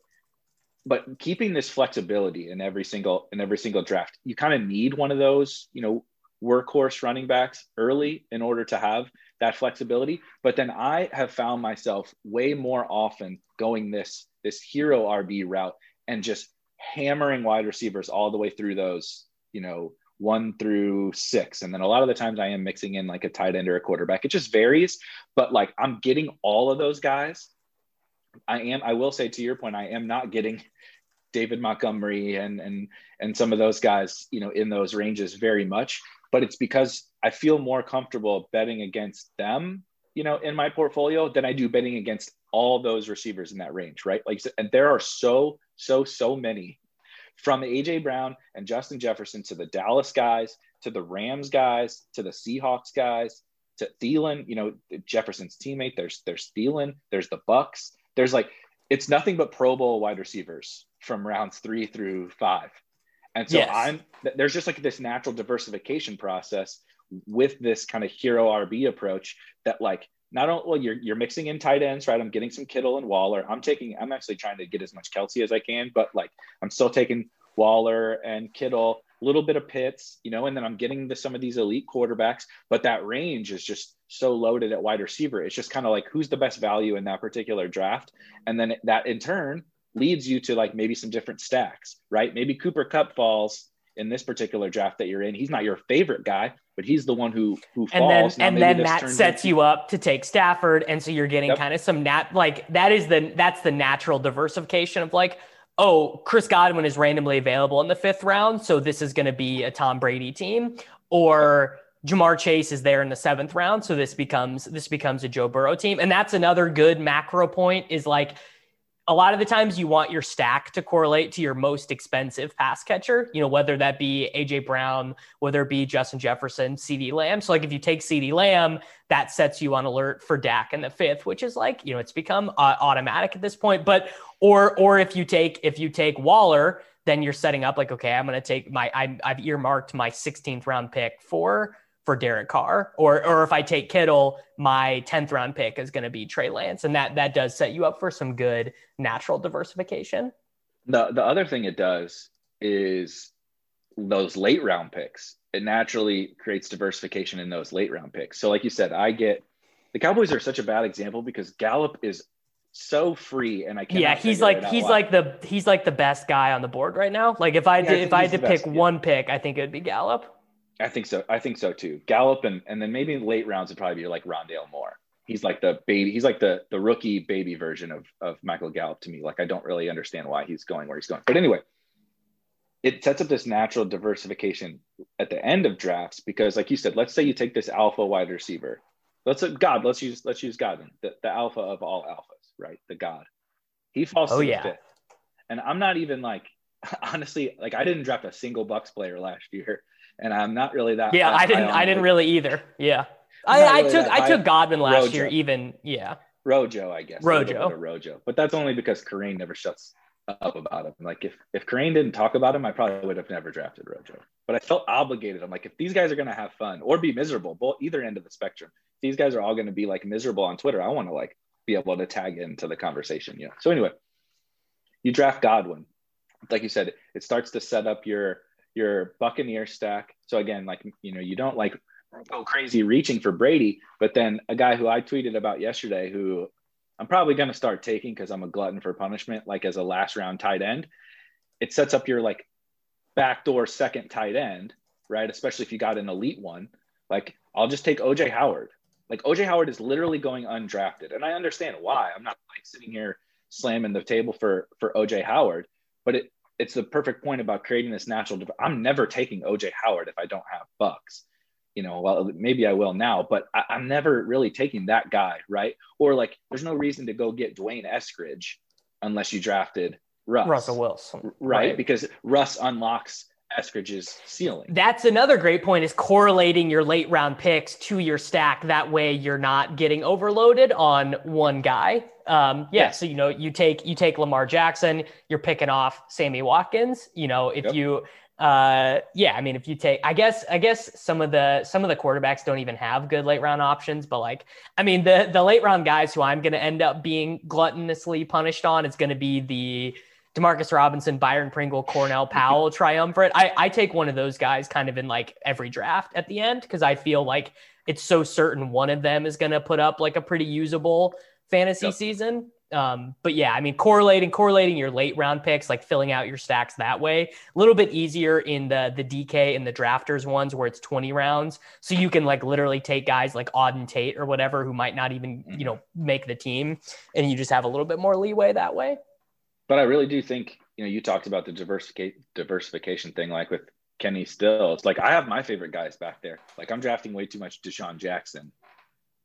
but keeping this flexibility in every single in every single draft, you kind of need one of those, you know, workhorse running backs early in order to have that flexibility. But then I have found myself way more often going this this hero RB route and just hammering wide receivers all the way through those, you know, one through six. And then a lot of the times I am mixing in like a tight end or a quarterback. It just varies, but like I'm getting all of those guys. I am, I will say to your point, I am not getting David Montgomery and and and some of those guys, you know, in those ranges very much. But it's because I feel more comfortable betting against them, you know, in my portfolio than I do betting against all those receivers in that range, right? Like, and there are so so so many from AJ Brown and Justin Jefferson to the Dallas guys, to the Rams guys, to the Seahawks guys, to Thielen, you know, Jefferson's teammate. There's there's Thielen, there's the Bucks. There's like it's nothing but Pro Bowl wide receivers from rounds three through five. And so yes. I'm there's just like this natural diversification process with this kind of hero RB approach that like not only well, you're you're mixing in tight ends, right? I'm getting some Kittle and Waller. I'm taking I'm actually trying to get as much Kelce as I can, but like I'm still taking Waller and Kittle, a little bit of Pitts, you know, and then I'm getting to some of these elite quarterbacks, but that range is just so loaded at wide receiver. It's just kind of like who's the best value in that particular draft, and then that in turn leads you to like maybe some different stacks, right? Maybe Cooper Kupp falls in this particular draft that you're in. He's not your favorite guy, but he's the one who who falls. And then, and then that sets into- you up to take Stafford, and so you're getting yep. kind of some nat like that is the that's the natural diversification of like. Oh, Chris Godwin is randomly available in the fifth round, so this is going to be a Tom Brady team, or Ja'Marr Chase is there in the seventh round, so this becomes this becomes a Joe Burrow team, and that's another good macro point. Is like a lot of the times you want your stack to correlate to your most expensive pass catcher, you know, whether that be AJ Brown, whether it be Justin Jefferson, CeeDee Lamb. So like if you take CeeDee Lamb, that sets you on alert for Dak in the fifth, which is like, you know, it's become uh, automatic at this point. But or or if you take if you take Waller, then you're setting up like, okay, I'm going to take my i I've earmarked my 16th round pick for for Derek Carr, or or if I take Kittle, my tenth round pick is going to be Trey Lance, and that that does set you up for some good natural diversification. The the other thing it does is those late round picks. It naturally creates diversification in those late round picks. So, like you said, I get the Cowboys are such a bad example because Gallup is so free and I can't. Yeah, he's like he's why. like the he's like the best guy on the board right now. Like if I yeah, did I if I had to pick yeah. one pick, I think it would be Gallup. I think so. I think so too. Gallup and and then maybe late rounds would probably be like Rondale Moore. He's like the baby. He's like the the rookie baby version of of Michael Gallup to me. Like I don't really understand why he's going where he's going. But anyway, it sets up this natural diversification at the end of drafts because, like you said, let's say you take this alpha wide receiver. Let's God. Let's use let's use Godwin, the, the alpha of all alphas, right? The God. He falls oh, to yeah. fifth, and I'm not even like honestly like I didn't draft a single Bucks player last year and I'm not really that. Yeah, I didn't. I didn't really either. Yeah, I, I took I took Godwin last Rojo. year. Even yeah, Rojo, I guess. Rojo, Rojo, but that's only because Kerrane never shuts up about him. Like if if Kerrane didn't talk about him, I probably would have never drafted Rojo. But I felt obligated. I'm like, if these guys are gonna have fun or be miserable, both either end of the spectrum, these guys are all gonna be like miserable on Twitter. I want to like be able to tag into the conversation. Yeah. So anyway, you draft Godwin. Like you said, it starts to set up your your Buccaneer stack. So again, like you know, you don't like go crazy oh. reaching for Brady, but then a guy who I tweeted about yesterday, who I'm probably going to start taking because I'm a glutton for punishment, like as a last round tight end. It sets up your like backdoor second tight end, right? Especially if you got an elite one. Like I'll just take OJ Howard. Like OJ Howard is literally going undrafted, and I understand why. I'm not like sitting here slamming the table for for OJ Howard, but it it's the perfect point about creating this natural. I'm never taking OJ Howard if I don't have Bucks. You know, well, maybe I will now, but I, am never really taking that guy, right? Or like, there's no reason to go get D'Wayne Eskridge unless you drafted Russ. Russell Wilson, right? right? Because Russ unlocks Eskridge's ceiling. That's another great point is correlating your late round picks to your stack. That way you're not getting overloaded on one guy. Um, yeah, so you know, you take you take Lamar Jackson, you're picking off Sammy Watkins. You know, if yep. you uh yeah, I mean if you take I guess I guess some of the some of the quarterbacks don't even have good late round options, but like I mean the the late round guys who I'm gonna end up being gluttonously punished on is gonna be the Demarcus Robinson, Byron Pringle, Cornell Powell triumvirate. I, I take one of those guys kind of in like every draft at the end because I feel like it's so certain one of them is going to put up like a pretty usable fantasy yep. season. Um, but yeah, I mean, correlating correlating your late round picks, like filling out your stacks that way, a little bit easier in the the DK and the drafters ones where it's 20 rounds. So you can like literally take guys like Auden Tate or whatever who might not even, you know, make the team and you just have a little bit more leeway that way but I really do think you know you talked about the diversification diversification thing, like with Kenny Still. It's like I have my favorite guys back there. Like I'm drafting way too much DeSean Jackson.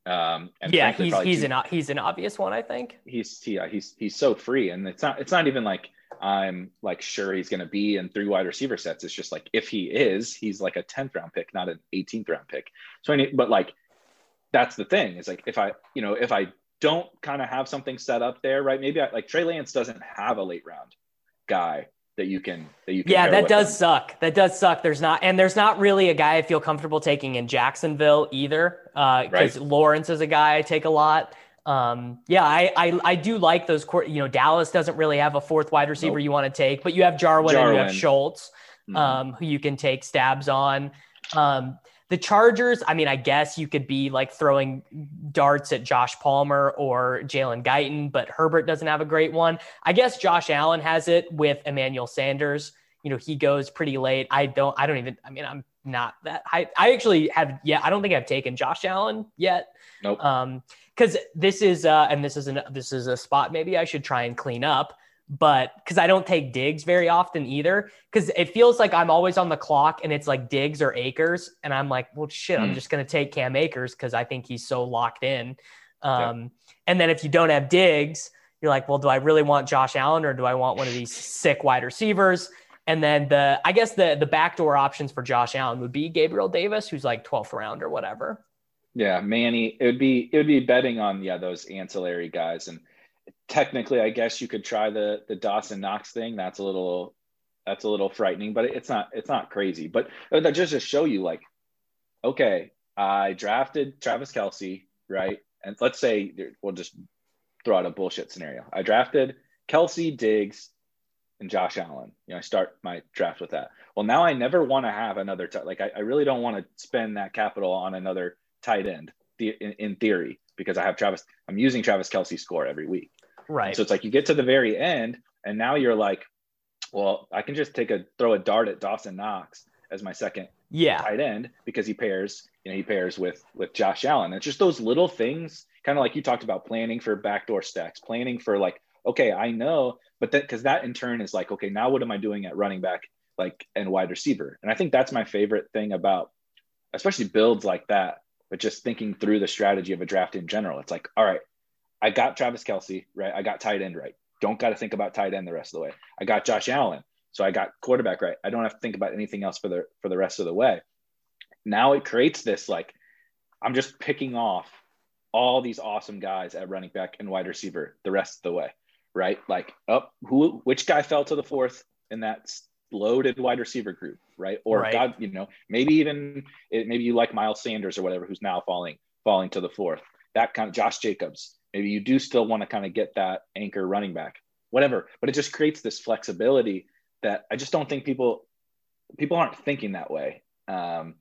Um, and yeah, he's he's too, an he's an obvious one. I think he's yeah he's he's so free, and it's not it's not even like I'm like sure he's going to be in three wide receiver sets. It's just like if he is, he's like a 10th round pick, not an 18th round pick. So I need, but like that's the thing is like if I you know if I don't kind of have something set up there, right? Maybe I, like Trey Lance doesn't have a late round guy that you can that you can. Yeah, that does him. suck. That does suck. There's not, and there's not really a guy I feel comfortable taking in Jacksonville either, because uh, right. Lawrence is a guy I take a lot. Um, yeah, I, I I do like those. Court, you know, Dallas doesn't really have a fourth wide receiver nope. you want to take, but you have Jarwin, Jarwin. and you have Schultz, mm-hmm. um, who you can take stabs on. Um, the Chargers, I mean, I guess you could be like throwing darts at Josh Palmer or Jalen Guyton, but Herbert doesn't have a great one. I guess Josh Allen has it with Emmanuel Sanders. You know, he goes pretty late. I don't, I don't even, I mean, I'm not that high. I actually have, yeah, I don't think I've taken Josh Allen yet. Nope. Um, cause this is, uh, and this is an, this is a spot maybe I should try and clean up but because I don't take Diggs very often either, because it feels like I'm always on the clock and it's like Diggs or Akers. and I'm like, well, shit, mm. I'm hmm. just gonna take Cam Akers because I think he's so locked in. Um, yep. And then if you don't have Diggs, you're like, well, do I really want Josh Allen or do I want one of these sick wide receivers? And then the, I guess the the backdoor options for Josh Allen would be Gabriel Davis, who's like 12th round or whatever. Yeah, Manny. It would be it would be betting on yeah those ancillary guys and technically, I guess you could try the the Dawson Knox thing. That's a little that's a little frightening, but it's not it's not crazy. But that just to show you, like, okay, I drafted Travis Kelce, right? And let's say we'll just throw out a bullshit scenario. I drafted Kelsey, Diggs, and Josh Allen. You know, I start my draft with that. Well, now I never want to have another t- like I, I really don't want to spend that capital on another tight end in, in theory because I have Travis. I'm using Travis Kelce score every week. Right. So it's like you get to the very end, and now you're like, well, I can just take a throw a dart at Dawson Knox as my second yeah. tight end because he pairs, you know, he pairs with with Josh Allen. It's just those little things, kind of like you talked about planning for backdoor stacks, planning for like, okay, I know, but that because that in turn is like, okay, now what am I doing at running back, like and wide receiver? And I think that's my favorite thing about, especially builds like that. But just thinking through the strategy of a draft in general, it's like, all right, I got Travis Kelce, right? I got tight end right. Don't got to think about tight end the rest of the way. I got Josh Allen, so I got quarterback right. I don't have to think about anything else for the for the rest of the way. Now it creates this like I'm just picking off all these awesome guys at running back and wide receiver the rest of the way, right? Like, up oh, who which guy fell to the fourth in that loaded wide receiver group, right? Or right. God, you know, maybe even maybe you like Miles Sanders or whatever, who's now falling falling to the fourth. That kind of Josh Jacobs, Maybe you do still want to kind of get that anchor running back, whatever. But it just creates this flexibility that I just don't think people people aren't thinking that way. Um,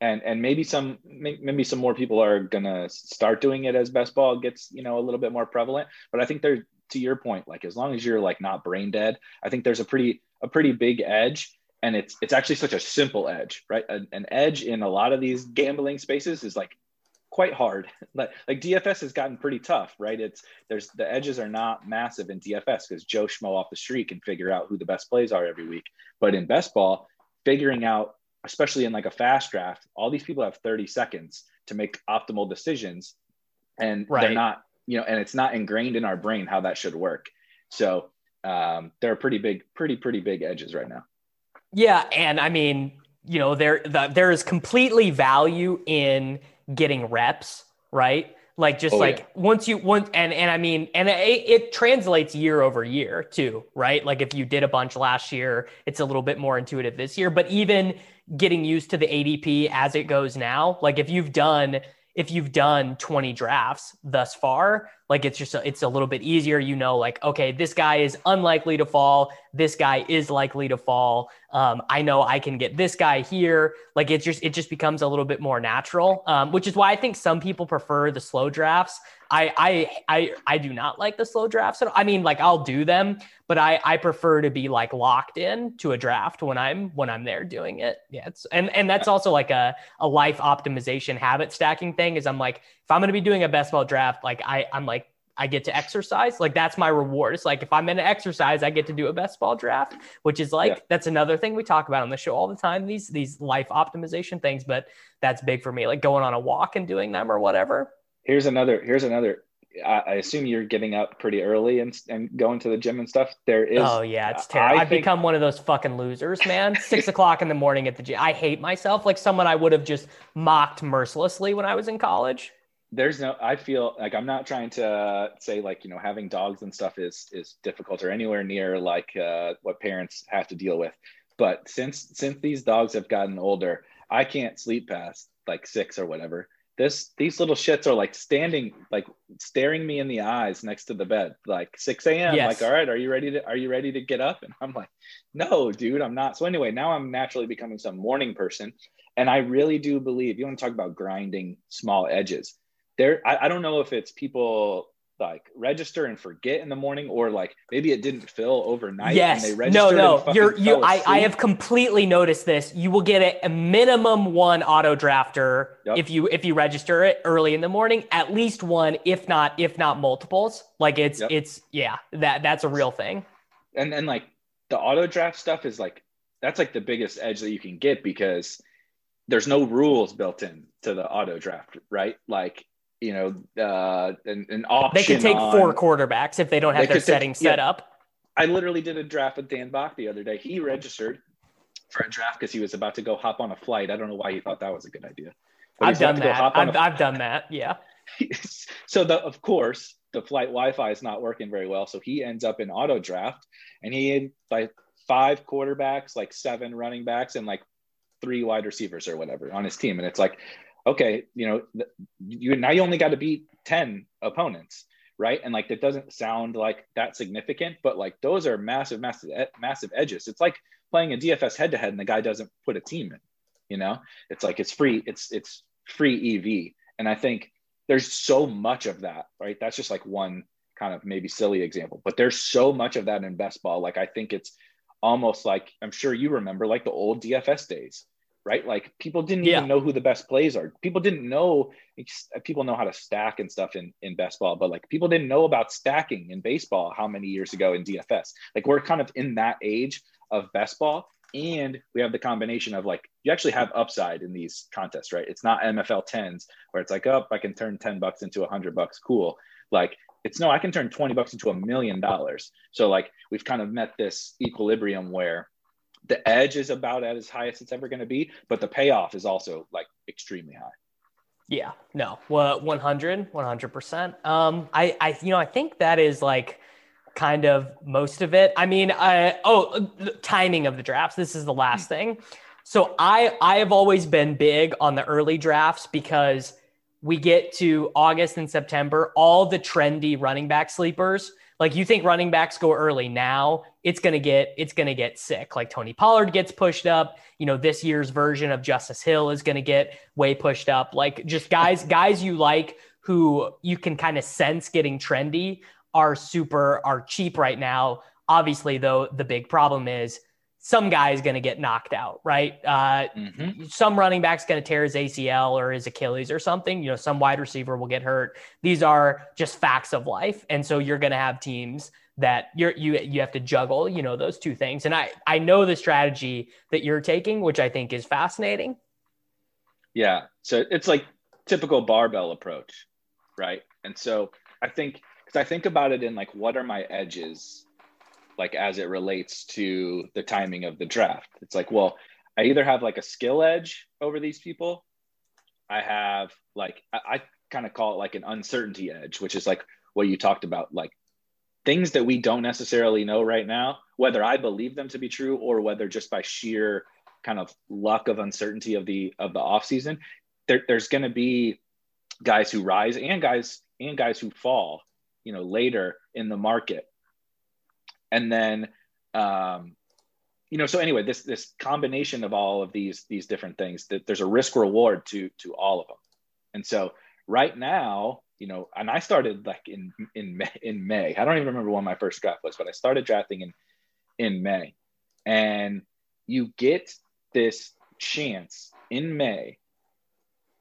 and and maybe some maybe some more people are gonna start doing it as best ball gets you know a little bit more prevalent but i think there to your point like as long as you're like not brain dead i think there's a pretty a pretty big edge and it's it's actually such a simple edge right an, an edge in a lot of these gambling spaces is like quite hard like like dfs has gotten pretty tough right it's there's the edges are not massive in dfs because joe schmo off the street can figure out who the best plays are every week but in best ball figuring out especially in like a fast draft, all these people have 30 seconds to make optimal decisions. And right. they're not, you know, and it's not ingrained in our brain how that should work. So um, there are pretty big, pretty, pretty big edges right now. Yeah. And I mean, you know, there, the, there is completely value in getting reps, right? Like just oh, like yeah. once you once and and I mean and it, it, translates year over year too, right? Like if you did a bunch last year, it's a little bit more intuitive this year. But even getting used to the ADP as it goes now, like if you've done if you've done 20 drafts thus far, like it's just a, it's a little bit easier. You know, like okay, this guy is unlikely to fall. This guy is likely to fall. Um, I know I can get this guy here. Like it just it just becomes a little bit more natural, um, which is why I think some people prefer the slow drafts. I I I I do not like the slow drafts. I mean, like I'll do them, but I I prefer to be like locked in to a draft when I'm when I'm there doing it. Yeah, it's and and that's also like a a life optimization habit stacking thing. Is I'm like if I'm going to be doing a best ball draft, like I I'm like I get to exercise. Like that's my reward. It's like if I'm in exercise, I get to do a best ball draft, which is like yeah. that's another thing we talk about on the show all the time. These these life optimization things, but that's big for me. Like going on a walk and doing them or whatever here's another here's another I, I assume you're getting up pretty early and, and going to the gym and stuff. There is. Oh yeah, it's terrible. I've think, become one of those fucking losers, man. Six o'clock in the morning at the gym. I hate myself. Like someone I would have just mocked mercilessly when I was in college. There's no. I feel like I'm not trying to say like you know having dogs and stuff is is difficult or anywhere near like uh, what parents have to deal with. But since since these dogs have gotten older, I can't sleep past like six or whatever this these little shits are like standing like staring me in the eyes next to the bed like 6 a.m yes. like all right are you ready to are you ready to get up and i'm like no dude i'm not so anyway now i'm naturally becoming some morning person and i really do believe you want to talk about grinding small edges there I, I don't know if it's people like register and forget in the morning or like maybe it didn't fill overnight yes. and they registered no. no you're you I, I have completely noticed this. You will get a, minimum one auto drafter yep. if you if you register it early in the morning at least one if not if not multiples. Like it's yep. it's yeah that that's a real thing. And then like the auto draft stuff is like that's like the biggest edge that you can get because there's no rules built in to the auto draft right? Like you know, uh, an, an option. They could take on, four quarterbacks if they don't have their settings set yeah. up. I literally did a draft with Dan Bach the other day. He registered for a draft because he was about to go hop on a flight. I don't know why he thought that was a good idea. I've done that. I've, a... I've done that. Yeah. so the, of course the flight Wi-Fi is not working very well. So he ends up in auto draft and he had like five quarterbacks, like seven running backs and like three wide receivers or whatever on his team. And it's like, okay, you know, you now you only got to beat 10 opponents, right? And like that doesn't sound like that significant, but like those are massive, massive, massive edges. It's like playing a DFS head to head and the guy doesn't put a team in, you know? It's like it's free, it's it's free EV. And I think there's so much of that, right? That's just like one kind of maybe silly example, but there's so much of that in best ball. Like I think it's almost like I'm sure you remember like the old DFS days right? Like people didn't yeah. even know who the best plays are. People didn't know. Uh, people know how to stack and stuff in in best ball, but like people didn't know about stacking in baseball how many years ago in DFS. Like we're kind of in that age of best ball, and we have the combination of like you actually have upside in these contests, right? It's not MFL tens where it's like, oh, I can turn ten bucks into a hundred bucks, cool. Like it's no, I can turn twenty bucks into a million dollars. So like we've kind of met this equilibrium where the edge is about at as high as it's ever going to be, but the payoff is also like extremely high. Yeah, no, well, 100, 100%. Um, I, I, you know, I think that is like kind of most of it. I mean, I, oh, timing of the drafts. This is the last thing. So I, I have always been big on the early drafts because we get to August and September, all the trendy running back sleepers, like you think running backs go early now, it's gonna get it's gonna get sick. Like Tony Pollard gets pushed up. You know, this year's version of Justice Hill is gonna get way pushed up. Like just guys, guys you like who you can kind of sense getting trendy are super are cheap right now. Obviously, though, the big problem is some guy is going to get knocked out, right? Uh, mm-hmm. Some running back's going to tear his ACL or his Achilles or something. You know, some wide receiver will get hurt. These are just facts of life, and so you're going to have teams that you're you you have to juggle. You know, those two things. And I I know the strategy that you're taking, which I think is fascinating. Yeah, so it's like typical barbell approach, right? And so I think because I think about it in like, what are my edges like as it relates to the timing of the draft. It's like, well, I either have like a skill edge over these people. I have like I, I kind of call it like an uncertainty edge, which is like what you talked about, like things that we don't necessarily know right now, whether I believe them to be true or whether just by sheer kind of luck of uncertainty of the of the off season, there, there's going to be guys who rise and guys and guys who fall, you know, later in the market and then um, you know so anyway this this combination of all of these these different things that there's a risk reward to to all of them and so right now you know and i started like in in may, in may. I don't even remember when my first draft was but i started drafting in in may. And you get this chance in may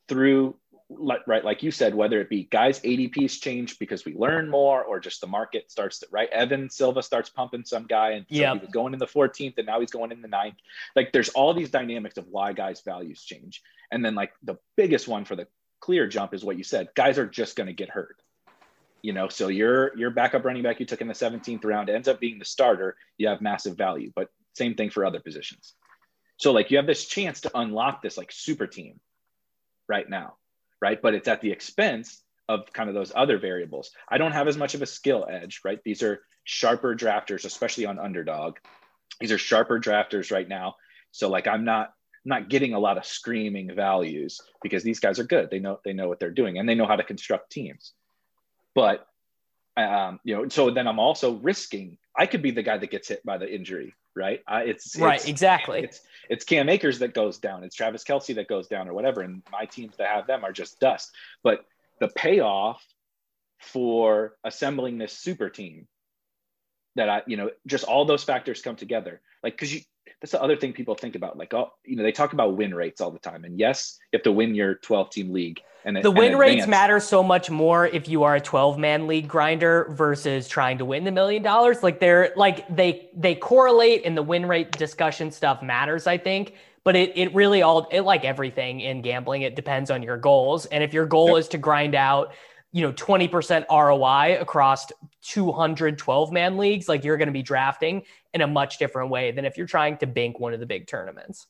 through right, like you said, whether it be guys ADPs change because we learn more or just the market starts to, right. Evan Silva starts pumping some guy and so he was going in the 14th and now he's going in the ninth. Like there's all these dynamics of why guys values change. And then like the biggest one for the clear jump is what you said, guys are just going to get hurt. You know, so your your backup running back you took in the 17th round ends up being the starter. You have massive value, but same thing for other positions. So like you have this chance to unlock this like super team right now right? But it's at the expense of kind of those other variables. I don't have as much of a skill edge, right? These are sharper drafters, especially on underdog. These are sharper drafters right now. So like I'm not I'm not getting a lot of screaming values because these guys are good. They know they know what they're doing and they know how to construct teams. But um, you know, so then I'm also risking. I could be the guy that gets hit by the injury, right? It's right, it's, exactly. It's it's Cam Akers that goes down. It's Travis Kelce that goes down, or whatever. And my teams that have them are just dust. But the payoff for assembling this super team that I, you know, just all those factors come together. Like, because you, that's the other thing people think about. Like, oh, you know, they talk about win rates all the time. And yes, you have to win your 12 team league. And the win rates matter so much more if you are a 12 man league grinder versus trying to win the million dollars. Like they're like they they correlate and the win rate discussion stuff matters, I think. But it it really all it like everything in gambling, it depends on your goals. And if your goal yep. is to grind out you know 20% ROI across 212 man leagues like you're going to be drafting in a much different way than if you're trying to bank one of the big tournaments.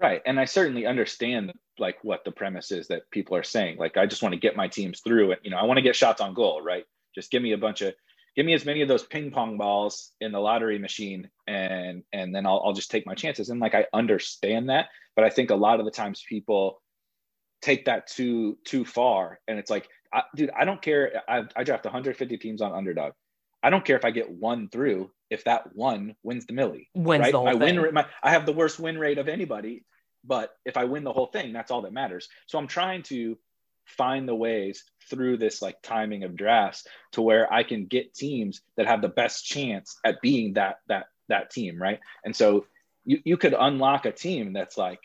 Right and i certainly understand like what the premise is that people are saying like i just want to get my teams through it you know i want to get shots on goal right? Just give me a bunch of give me as many of those ping pong balls in the lottery machine and and then I'll, I'll just take my chances and like i understand that but i think a lot of the times people take that too too far and it's like I, dude, I don't care. I, I draft 150 teams on underdog. I don't care if I get one through if that one wins the millie. Wins right? the whole my thing. win my, I have the worst win rate of anybody, but if I win the whole thing, that's all that matters. So I'm trying to find the ways through this like timing of drafts to where I can get teams that have the best chance at being that that that team, right? And so you you could unlock a team that's like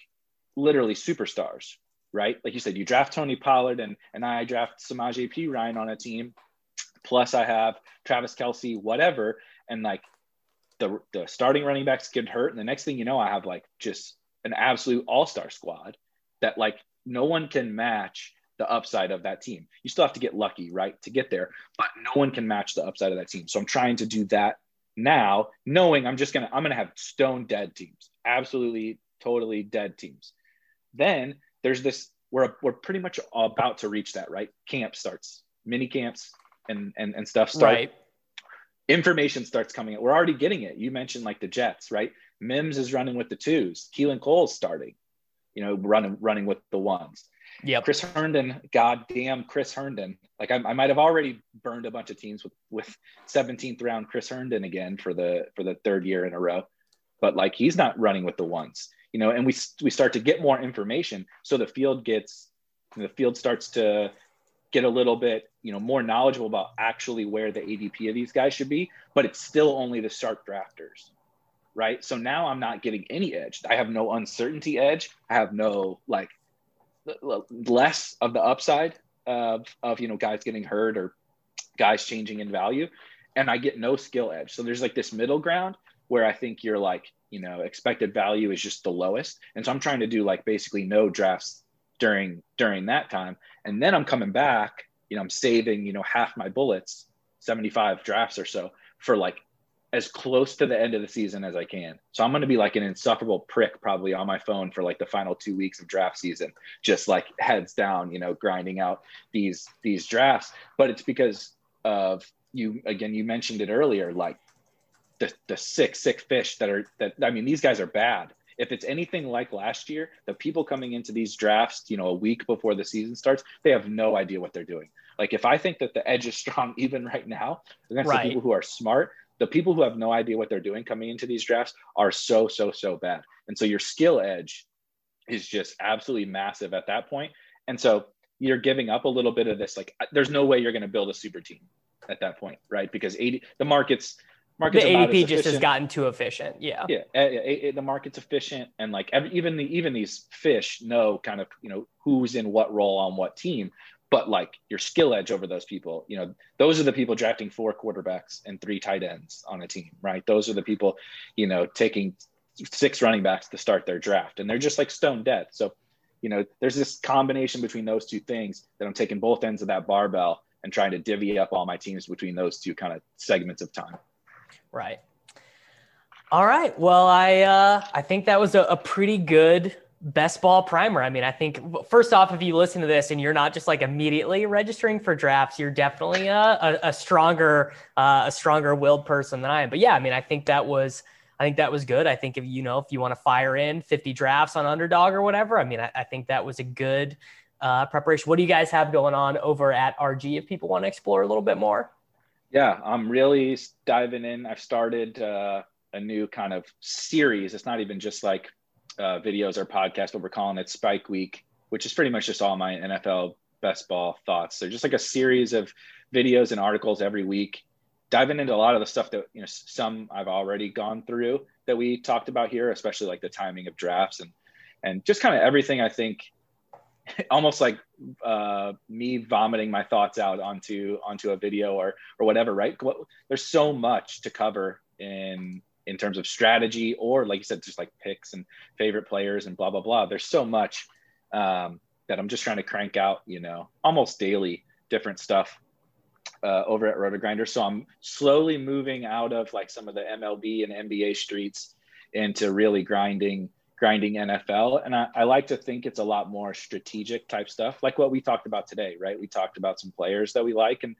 literally superstars, right? Like you said, you draft Tony Pollard and and I draft Samaj Samaje Perine on a team. Plus I have Travis Kelce, whatever. And like the the starting running backs get hurt. And the next thing you know, I have like just an absolute all-star squad that like no one can match the upside of that team. You still have to get lucky, right, to get there, but no one can match the upside of that team. So I'm trying to do that now, knowing I'm just gonna I'm gonna have stone dead teams, absolutely, totally dead teams. Then there's this we're we're pretty much about to reach that right? Camp starts mini camps and and, and stuff start. Right. information starts coming we're already getting it. You mentioned like the jets right? Mims is running with the twos. Keelan cole's starting you know running running with the ones. Yeah Chris Herndon, goddamn Chris Herndon. Like I, I might have already burned a bunch of teams with with 17th round Chris Herndon again for the for the third year in a row, but like he's not running with the ones, you know. And we we start to get more information, so the field gets the field starts to get a little bit you know more knowledgeable about actually where the ADP of these guys should be, but it's still only the sharp drafters, right? So now I'm not getting any edge. I have no uncertainty edge. I have no like less of the upside of of you know guys getting hurt or guys changing in value, and I get no skill edge. So there's like this middle ground where I think you're like you know expected value is just the lowest, and so I'm trying to do like basically no drafts during during that time, and then I'm coming back. You know, I'm saving you know half my bullets, 75 drafts or so for like as close to the end of the season as I can. So I'm going to be like an insufferable prick probably on my phone for like the final 2 weeks of draft season, just like heads down, you know, grinding out these these drafts, but it's because of you again you mentioned it earlier like the the sick sick fish that are that I mean these guys are bad. If it's anything like last year, the people coming into these drafts, you know, a week before the season starts, they have no idea what they're doing. Like if I think that the edge is strong even right now against right. the people who are smart, the people who have no idea what they're doing coming into these drafts are so so so bad and so your skill edge is just absolutely massive at that point and so you're giving up a little bit of this like there's no way you're going to build a super team at that point right because 80 the markets market's the ADP just has gotten too efficient yeah yeah eh, eh, the market's efficient and like even the even these fish know kind of you know who's in what role on what team but like your skill edge over those people, you know, those are the people drafting four quarterbacks and three tight ends on a team, right? Those are the people, you know, taking six running backs to start their draft, and they're just like stone dead. So, you know, there's this combination between those two things that I'm taking both ends of that barbell and trying to divvy up all my teams between those two kind of segments of time. Right. All right. Well, I uh, I think that was a, a pretty good best ball primer. I mean, I think first off, if you listen to this and you're not just like immediately registering for drafts, you're definitely a, a, a stronger, uh, a stronger willed person than I am. But yeah, I mean, I think that was, I think that was good. I think if you know, if you want to fire in 50 drafts on underdog or whatever, I mean, I, I think that was a good uh, preparation. What do you guys have going on over at RG if people want to explore a little bit more? Yeah, I'm really diving in. I've started uh, a new kind of series. It's not even just like uh, videos or podcast, but we're calling it Spike Week, which is pretty much just all my NFL best ball thoughts. So just like a series of videos and articles every week, diving into a lot of the stuff that you know some I've already gone through that we talked about here, especially like the timing of drafts and and just kind of everything. I think almost like uh, me vomiting my thoughts out onto onto a video or or whatever. Right? There's so much to cover in in terms of strategy or like you said just like picks and favorite players and blah blah blah there's so much um, that i'm just trying to crank out you know almost daily different stuff uh, over at RotoGrinder. So I'm slowly moving out of like some of the MLB and NBA streets into really grinding, grinding NFL. And I, I, like to think it's a lot more strategic type stuff, like what we talked about today, right? We talked about some players that we like and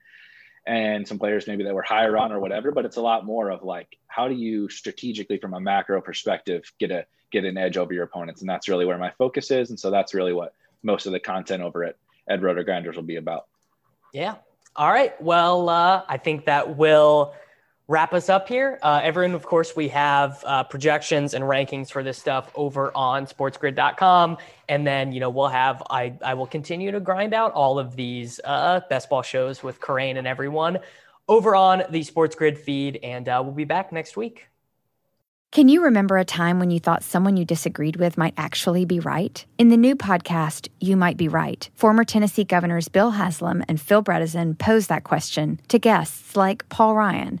and some players maybe that were higher on or whatever but it's a lot more of like how do you strategically from a macro perspective get a get an edge over your opponents and that's really where my focus is and so that's really what most of the content over at ed RotoGrinders will be about yeah all right well uh, i think that will wrap us up here. Uh, everyone, of course, we have uh, projections and rankings for this stuff over on sportsgrid.com. And then, you know, we'll have, I, I will continue to grind out all of these uh, best ball shows with Kerrane and everyone over on the Sports Grid feed. And uh, we'll be back next week. Can you remember a time when you thought someone you disagreed with might actually be right? In the new podcast, You Might Be Right, former Tennessee governors Bill Haslam and Phil Bredesen pose that question to guests like Paul Ryan,